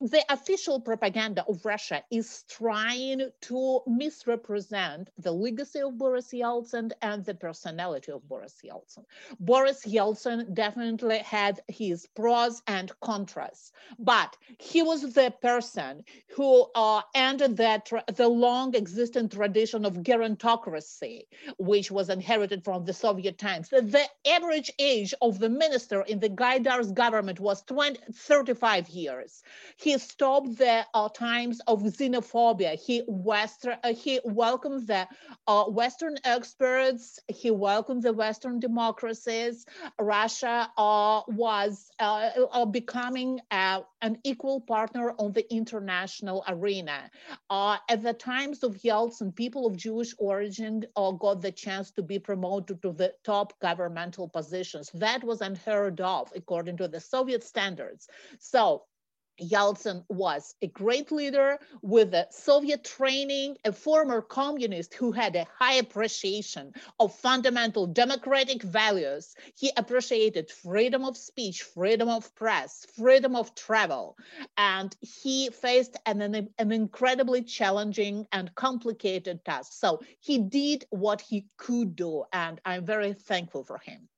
the official propaganda of Russia is trying to misrepresent the legacy of Boris Yeltsin and the personality of Boris Yeltsin. Boris Yeltsin definitely had his pros and contras, but he was the person who uh, ended that the long existing tradition of gerontocracy, which was inherited from the Soviet times. The average age of the minister in the Gaidar's government was 20, 35 years. He stopped the uh, times of xenophobia. He Western, uh, he welcomed the uh, Western experts. He welcomed the Western democracies. Russia uh, was uh, uh, becoming an equal partner on the international arena. at the times of Yeltsin, people of Jewish origin got the chance to be promoted to the top governmental positions. That was unheard of according to the Soviet standards. So Yeltsin was a great leader with a Soviet training, a former communist who had a high appreciation of fundamental democratic values. He appreciated freedom of speech, freedom of press, freedom of travel. And he faced an, an, an incredibly challenging and complicated task. So he did what he could do. And I'm very thankful for him.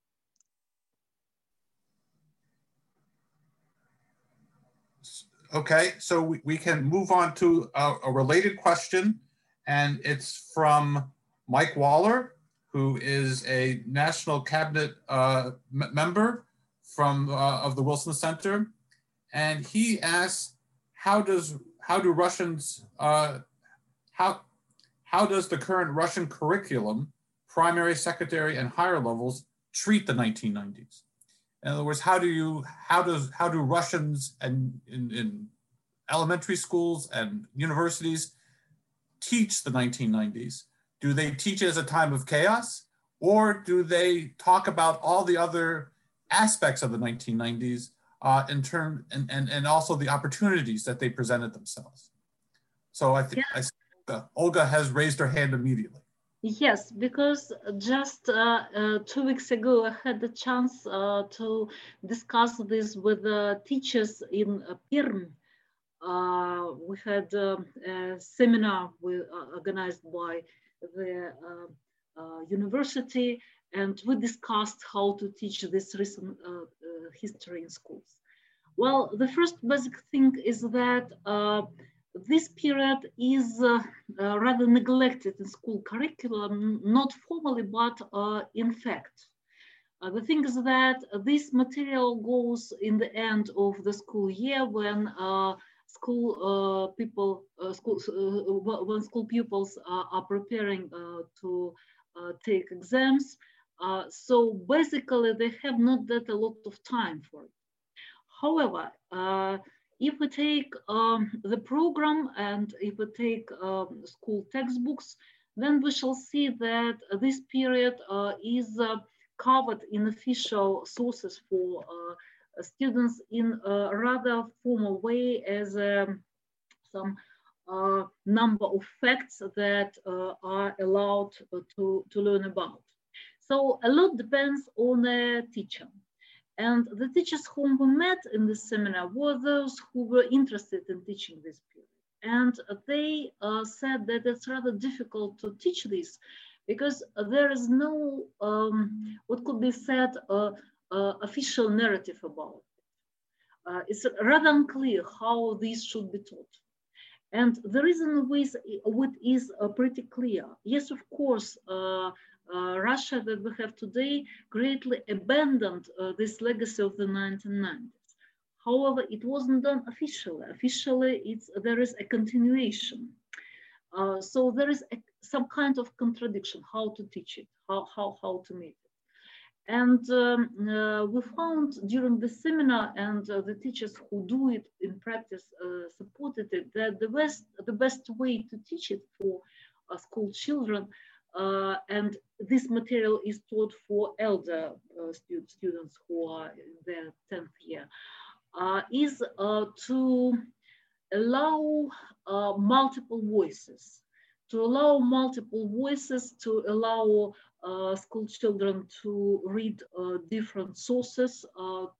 Okay, so we, we can move on to a, a, related question, and it's from Mike Waller, who is a national cabinet uh, member from uh, of the Wilson Center, and he asks, how does how do Russians uh, how how does the current Russian curriculum, primary, secondary, and higher levels treat the 1990s? In other words, how do you how does how do Russians and in, in elementary schools and universities teach the 1990s? Do they teach it as a time of chaos, or do they talk about all the other aspects of the 1990s uh, in term and, and and also the opportunities that they presented themselves? So I think yeah. Olga, Olga has raised her hand immediately. Yes, because just uh, uh, two weeks ago, I had the chance uh, to discuss this with the teachers in Perm. Uh, we had um, a seminar we, uh, organized by the uh, university, and we discussed how to teach this recent history in schools. Well, the first basic thing is that this period is uh, uh, rather neglected in school curriculum, not formally, but uh, in fact. Uh, the thing is that this material goes in the end of the school year when uh, school uh, people, school, when school pupils are preparing to take exams. so basically, they have not that a lot of time for it. However, if we take um, the program and if we take um, school textbooks, then we shall see that this period uh, is uh, covered in official sources for uh, students in a rather formal way as um, some uh, number of facts that uh, are allowed to, to learn about. So a lot depends on the teacher. And the teachers whom we met in this seminar were those who were interested in teaching this period. And they uh, said that it's rather difficult to teach this because there is no, um, what could be said, uh, uh, official narrative about it. Uh, it's rather unclear how this should be taught. And the reason with, with is uh, pretty clear. Yes, of course, uh, Russia that we have today greatly abandoned uh, this legacy of the 1990s. However, it wasn't done officially. Officially, it's, there is a continuation. Uh, so there is a, some kind of contradiction, how to teach it, how, how, how to make it. And um, uh, we found during the seminar and uh, the teachers who do it in practice uh, supported it that the best, the best way to teach it for school children uh, and this material is taught for elder uh, stu students who are in their 10th year, uh, is uh, to allow uh, multiple voices, to allow multiple voices, to allow uh, school children to read different sources,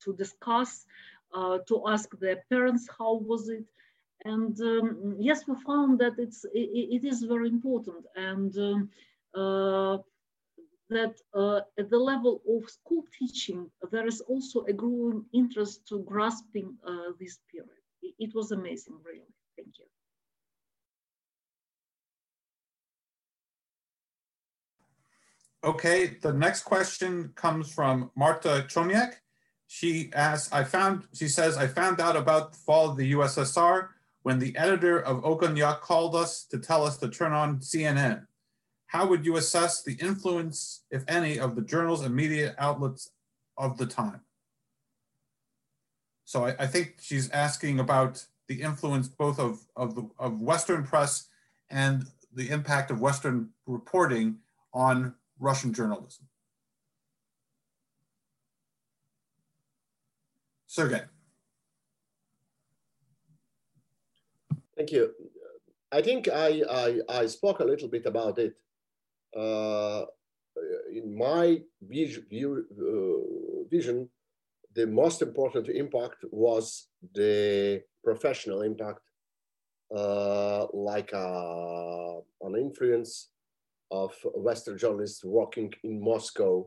to discuss, to ask their parents how was it, and um, yes, we found that it's it, it is very important, and um, that uh, at the level of school teaching, there is also a growing interest to grasping uh, this period. It, was amazing, really. Thank you. Okay, the next question comes from Marta Chomiak. She asks, I found, she says, I found out about the fall of the USSR when the editor of Ogonyok called us to tell us to turn on CNN how would you assess the influence, if any, of the journals and media outlets of the time? So I, I think she's asking about the influence both of, of, the, of Western press and the impact of Western reporting on Russian journalism. Sergey. Thank you. I think I, I, I spoke a little bit about it in my vision, uh, vision, the most important impact was the professional impact, uh, like uh, an influence of Western journalists working in Moscow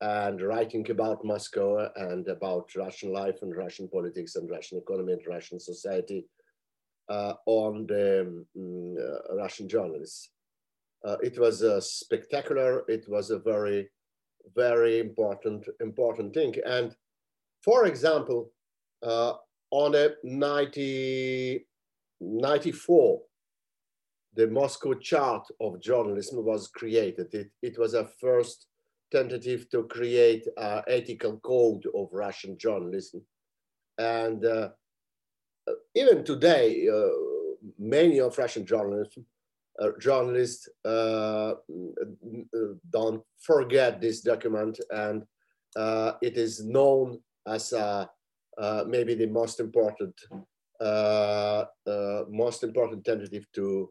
and writing about Moscow and about Russian life and Russian politics and Russian economy and Russian society uh, on the um, uh, Russian journalists. Uh, it was a spectacular. It was a very, very important, important thing. And for example, uh, on a 90, 94, the Moscow chart of journalism was created. It, it was a first tentative to create an ethical code of Russian journalism. And uh, even today, uh, many of Russian journalism uh, journalists uh, don't forget this document and uh, it is known as maybe the most important most important tentative to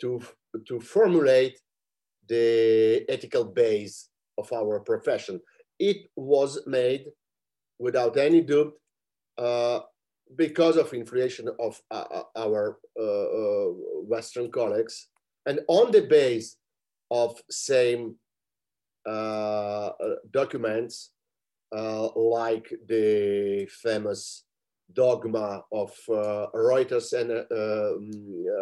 to to formulate the ethical base of our profession. It was made without any doubt uh, because of inflation of uh, uh our uh, uh, Western colleagues, and on the base of same uh, documents, like the famous dogma of Reuters and um,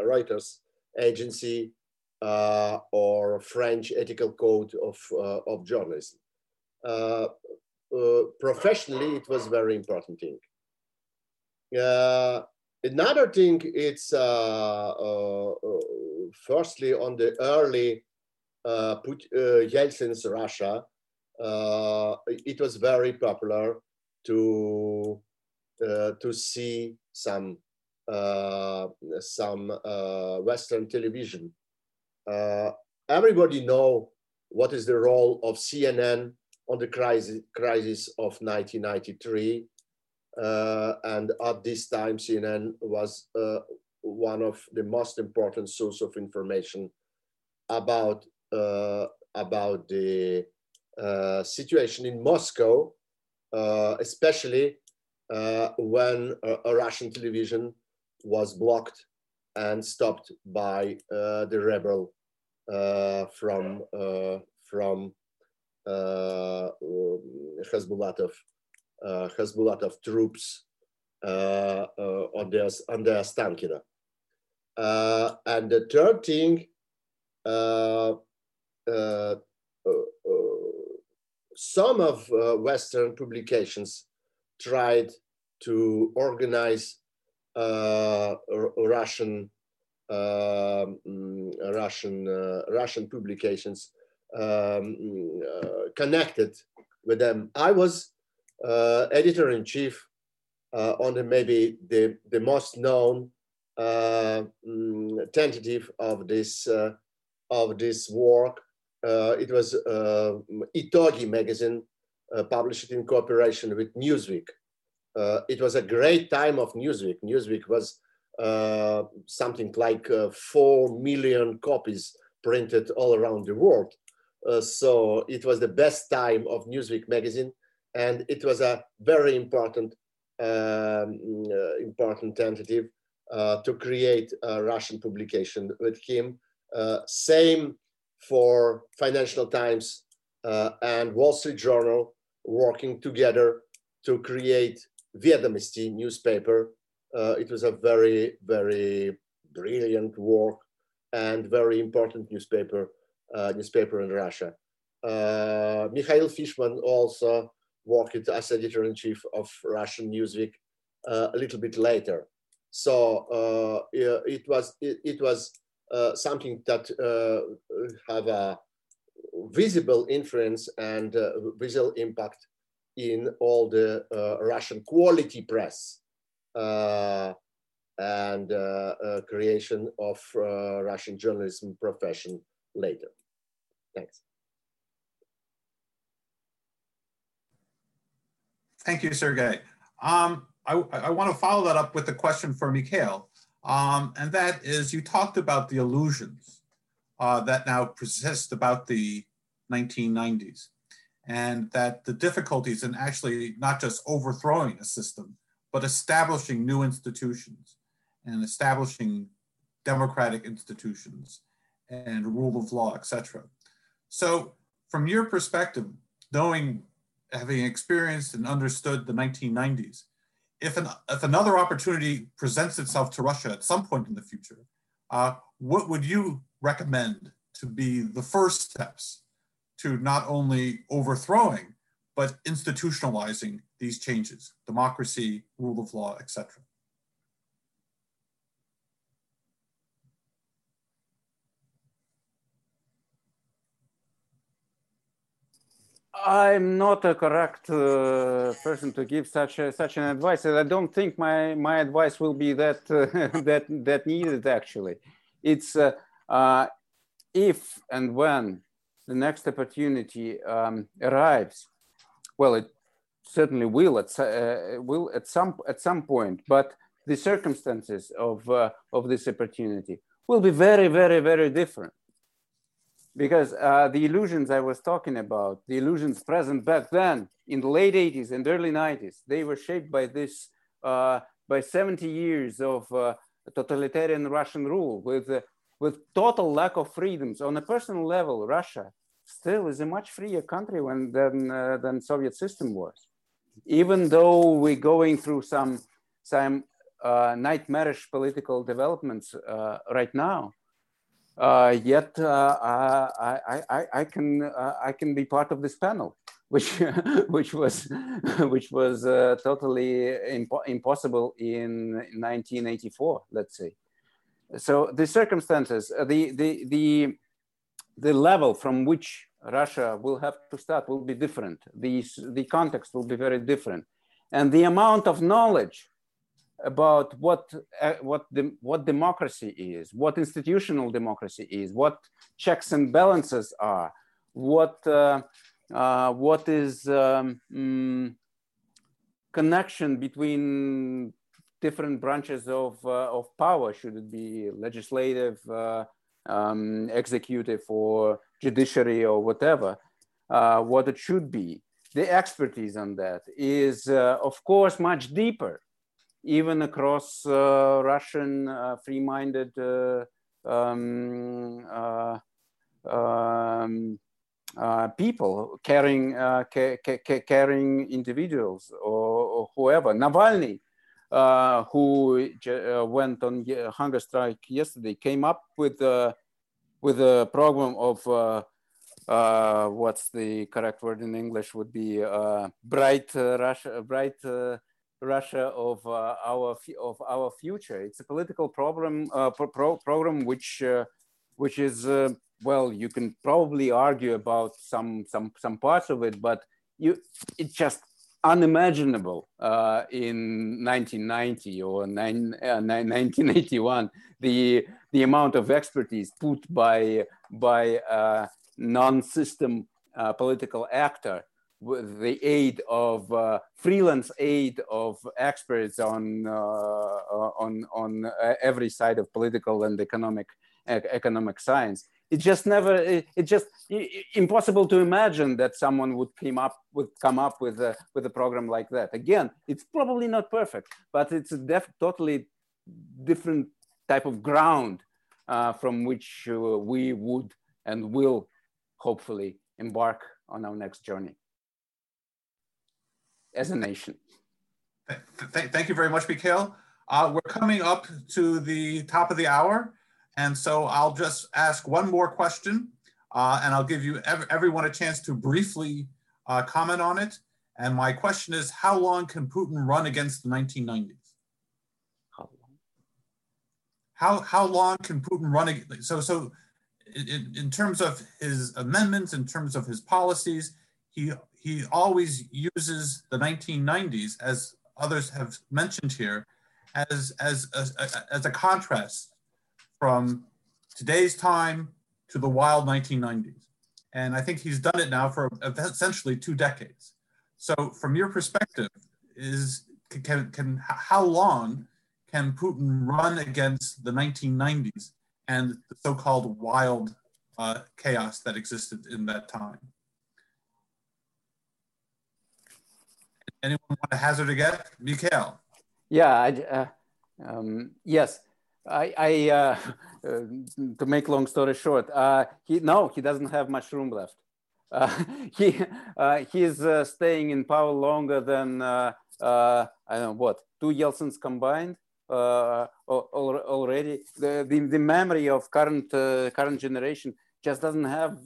Reuters agency or French ethical code of, of journalism. professionally, it was very important thing. Uh, another thing, it's uh, uh, firstly on the early Put, Yeltsin's Russia, it was very popular to to see some uh, some uh, Western television Uh, everybody know what is the role of CNN on the crisis, crisis of 1993. Uh, and at this time, CNN was uh, one of the most important source of information about, uh, about the uh, situation in Moscow, uh, especially uh, when a Russian television was blocked and stopped by the rebel from, from Khasbulatov uh, Khasbulatov troops uh, uh, on their on their Ostankino. and the third thing, some of Western publications tried to organize Russian uh, Russian uh, Russian publications um, uh, connected with them. I was uh, editor in chief uh, on the maybe the, the most known uh, mm, tentative of this of this work. it was Itogi magazine published in cooperation with Newsweek. it was a great time of Newsweek. Newsweek was uh, something like uh, 4 million copies printed all around the world. Uh, so it was the best time of Newsweek magazine and it was a very important um, uh, important tentative uh, to create a Russian publication with him. Uh, same for Financial Times uh, and Wall Street Journal working together to create Vedomosti newspaper. Uh, it was a very, very brilliant work and very important newspaper, uh, newspaper in Russia. Mikhail Fishman also worked as editor-in-chief of Russian Newsweek uh, a little bit later. So uh, it was it, it was uh, something that uh, have a visible influence and uh, visible impact in all the uh, Russian quality press and creation of Russian journalism profession later. Thanks. Thank you, Sergey. Um, I, I want to follow that up with a question for Mikhail. Um, and that is, you talked about the illusions uh, that now persist about the 1990s and that the difficulties in actually not just overthrowing a system, but establishing new institutions and establishing democratic institutions and rule of law, etc. So from your perspective, knowing having experienced and understood the 1990s, if, an, if another opportunity presents itself to Russia at some point in the future, uh, what would you recommend to be the first steps to not only overthrowing, but institutionalizing these changes, democracy, rule of law, etc.? I'm not a correct uh, person to give such a, such an advice. And I don't think my my advice will be that uh, (laughs) that that needed. Actually, it's uh, uh, if and when the next opportunity um, arrives. Well, it certainly will at uh, will at some at some point, but the circumstances of uh, of this opportunity will be very, very, very different because uh, the illusions I was talking about, the illusions present back then in the late 80s and early 90s, they were shaped by this, uh, by 70 years of uh, totalitarian Russian rule with, uh, with total lack of freedoms. On a personal level, Russia still is a much freer country when, than, uh, than Soviet system was. Even though we're going through some, some uh, nightmarish political developments right now, uh, yet uh, I, I, I, can uh, I can be part of this panel, (laughs) which which was (laughs) which was uh, totally impo impossible in 1984, let's say. So the circumstances, uh, the the the the level from which Russia will have to start will be different. The the context will be very different, and the amount of knowledge about what uh, what the, what democracy is, what institutional democracy is, what checks and balances are, what uh, uh, what is um, mm, connection between different branches of uh, of power? Should it be legislative, uh, um, executive, or judiciary, or whatever? Uh, what it should be. The expertise on that is, of course, much deeper even across uh, Russian uh, free-minded uh, um, um, people, caring, ca ca caring individuals or, or whoever. Navalny, uh, who uh, went on hunger strike yesterday, came up with uh, with a program of what's the correct word in English would be bright Russia, bright Russia of uh, our of our future. It's a political problem uh, pro program which uh, which is uh, well, you can probably argue about some some some parts of it, but you it's just unimaginable uh, in 1990 or nine, 1981 uh, the the amount of expertise put by by non-system political actor with the aid of uh, freelance aid of experts on uh, uh on on uh, every side of political and economic economic science. It just never it, it just it, impossible to imagine that someone would come up would come up with a with a program like that. Again it's probably not perfect but it's a def, totally different type of ground uh, from which uh, we would and will hopefully embark on our next journey as a nation. Th thank you very much, Mikhail. Uh, we're coming up to the top of the hour, and so I'll just ask one more question, uh, and I'll give you ev everyone a chance to briefly uh, comment on it. And my question is, how long can Putin run against the 1990s? How long? How, how long can Putin run? So, so in, in terms of his amendments, in terms of his policies, he he always uses the 1990s, as others have mentioned here, as, as, as, as a contrast from today's time to the wild 1990s. And I think he's done it now for essentially two decades. So from your perspective, is can, can how long can Putin run against the 1990s and the so-called wild uh, chaos that existed in that time? Anyone want to hazard a guess? Mikhail. Yeah, I, uh, um, yes. I, I uh, uh, to make long story short, uh, he no, he doesn't have much room left. Uh, (laughs) he uh, he's staying in power longer than I don't know what two Yeltsins combined already. The, the, the memory of current current generation just doesn't have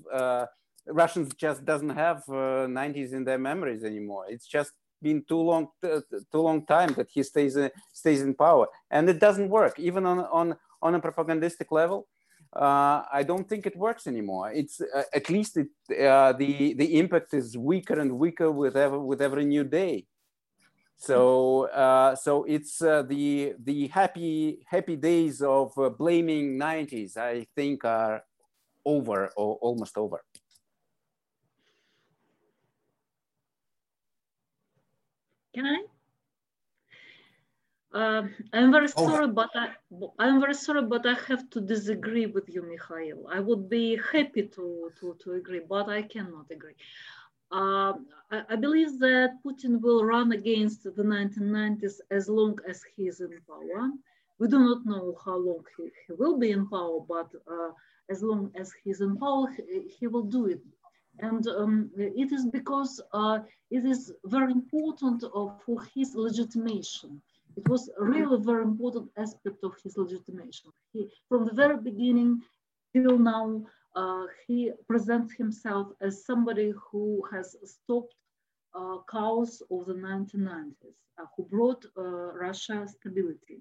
Russians just doesn't have 90s in their memories anymore. It's just been too long too long time that he stays in, stays in power and it doesn't work even on on on a propagandistic level uh, I don't think it works anymore. It's uh, at least it, uh, the the impact is weaker and weaker with every with every new day. So uh, so it's uh, the the happy happy days of uh, blaming 90s. I think are over or almost over. Can I? Uh, I'm very oh. sorry, but I, I'm very sorry, but I have to disagree with you, Mikhail. I would be happy to, to, to agree, but I cannot agree. Uh, I, I, believe that Putin will run against the 1990s as long as he is in power. We do not know how long he, he will be in power, but uh, as long as he's in power, he, he will do it and um, it is because uh, it is very important for his legitimation. It was really very important aspect of his legitimation. He, from the very beginning till now, uh, he presents himself as somebody who has stopped uh, chaos of the 1990s, uh, who brought uh, Russia stability.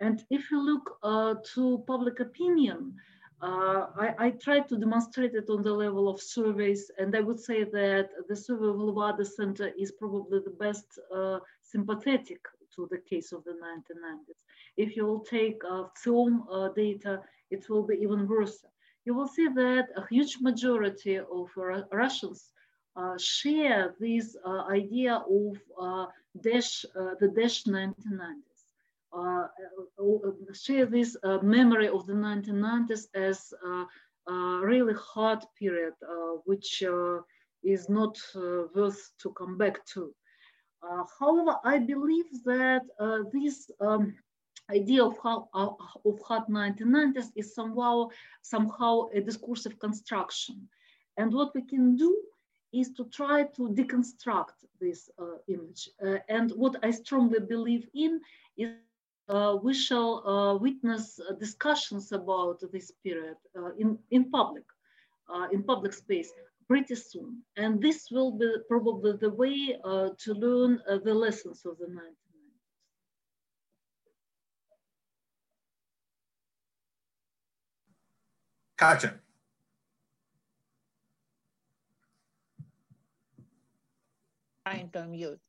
And if you look uh, to public opinion, uh, I, I, tried to demonstrate it on the level of surveys, and I would say that the survey of Levada Center is probably the best uh, sympathetic to the case of the 1990s. If you will take uh, FOM uh, data, it will be even worse. You will see that a huge majority of Russians uh, share this uh, idea of uh, dash, the dash 1990s. Share this memory of the 1990s as a really hard period, which is not worth to come back to. Uh, however, I believe that uh, this um, idea of how uh, of hard 1990s is somehow somehow a discursive construction, and what we can do is to try to deconstruct this uh, image. Uh, and what I strongly believe in is uh, Uh, we shall uh, witness uh, discussions about this period in in public, in public space pretty soon. And this will be probably the way uh, to learn uh, the lessons of the 1990s. Gotcha. Trying to unmute.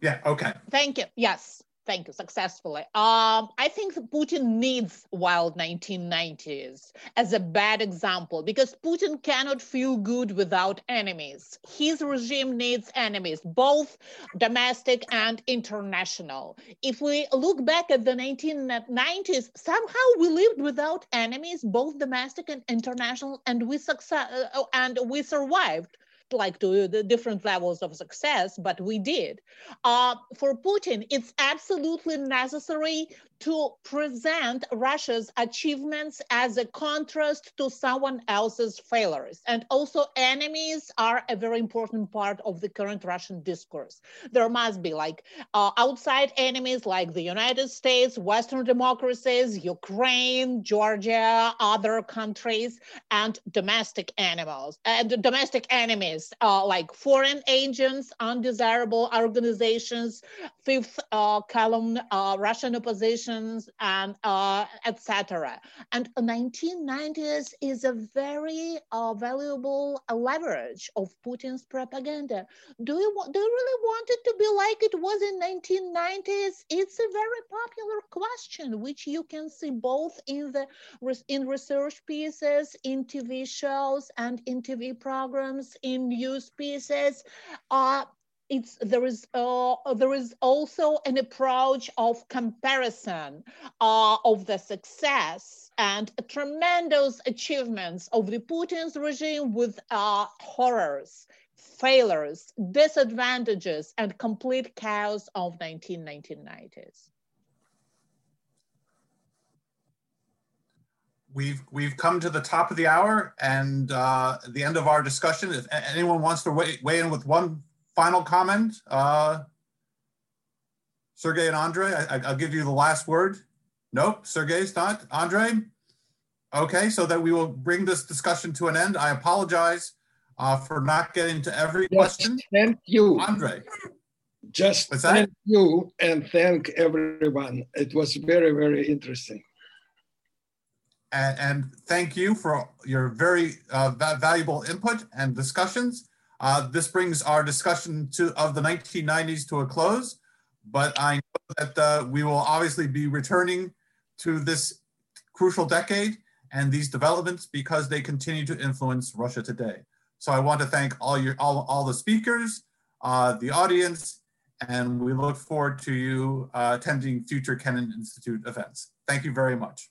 Yeah, okay. Thank you. Yes thank you, successfully. Um, I think Putin needs wild 1990s as a bad example because Putin cannot feel good without enemies. His regime needs enemies, both domestic and international. If we look back at the 1990s, somehow we lived without enemies, both domestic and international, and we success uh, and we survived like to the different levels of success, but we did. Uh, for Putin, it's absolutely necessary to present Russia's achievements as a contrast to someone else's failures. And also enemies are a very important part of the current Russian discourse. There must be like uh, outside enemies like the United States, Western democracies, Ukraine, Georgia, other countries, and domestic animals and domestic enemies uh, like foreign agents, undesirable organizations, fifth uh, column, uh, Russian oppositions, and uh, etc. And 1990s is a very uh, valuable leverage of Putin's propaganda. Do you, do you really want it to be like it was in 1990s? It's a very popular question, which you can see both in the in research pieces, in TV shows, and in TV programs, in news pieces. Uh, it's there is uh, there is also an approach of comparison uh, of the success and tremendous achievements of the Putin's regime with uh, horrors, failures, disadvantages, and complete chaos of 1990s. We've we've come to the top of the hour and uh, the end of our discussion. If anyone wants to weigh, weigh in with one final comment? Uh, Sergey and Andrei, I, will give you the last word. Nope, Sergey's not. Andrei? Okay, so that we will bring this discussion to an end. I apologize uh, for not getting to every yes, question. Thank you. Andrei. Just thank you and thank everyone. It was very, very interesting. And, and thank you for your very uh, valuable input and discussions. Uh, this brings our discussion to, of the 1990s to a close, but I know that uh, we will obviously be returning to this crucial decade and these developments because they continue to influence Russia today. So I want to thank all your all, all the speakers, uh, the audience, and we look forward to you uh, attending future Kennan Institute events. Thank you very much.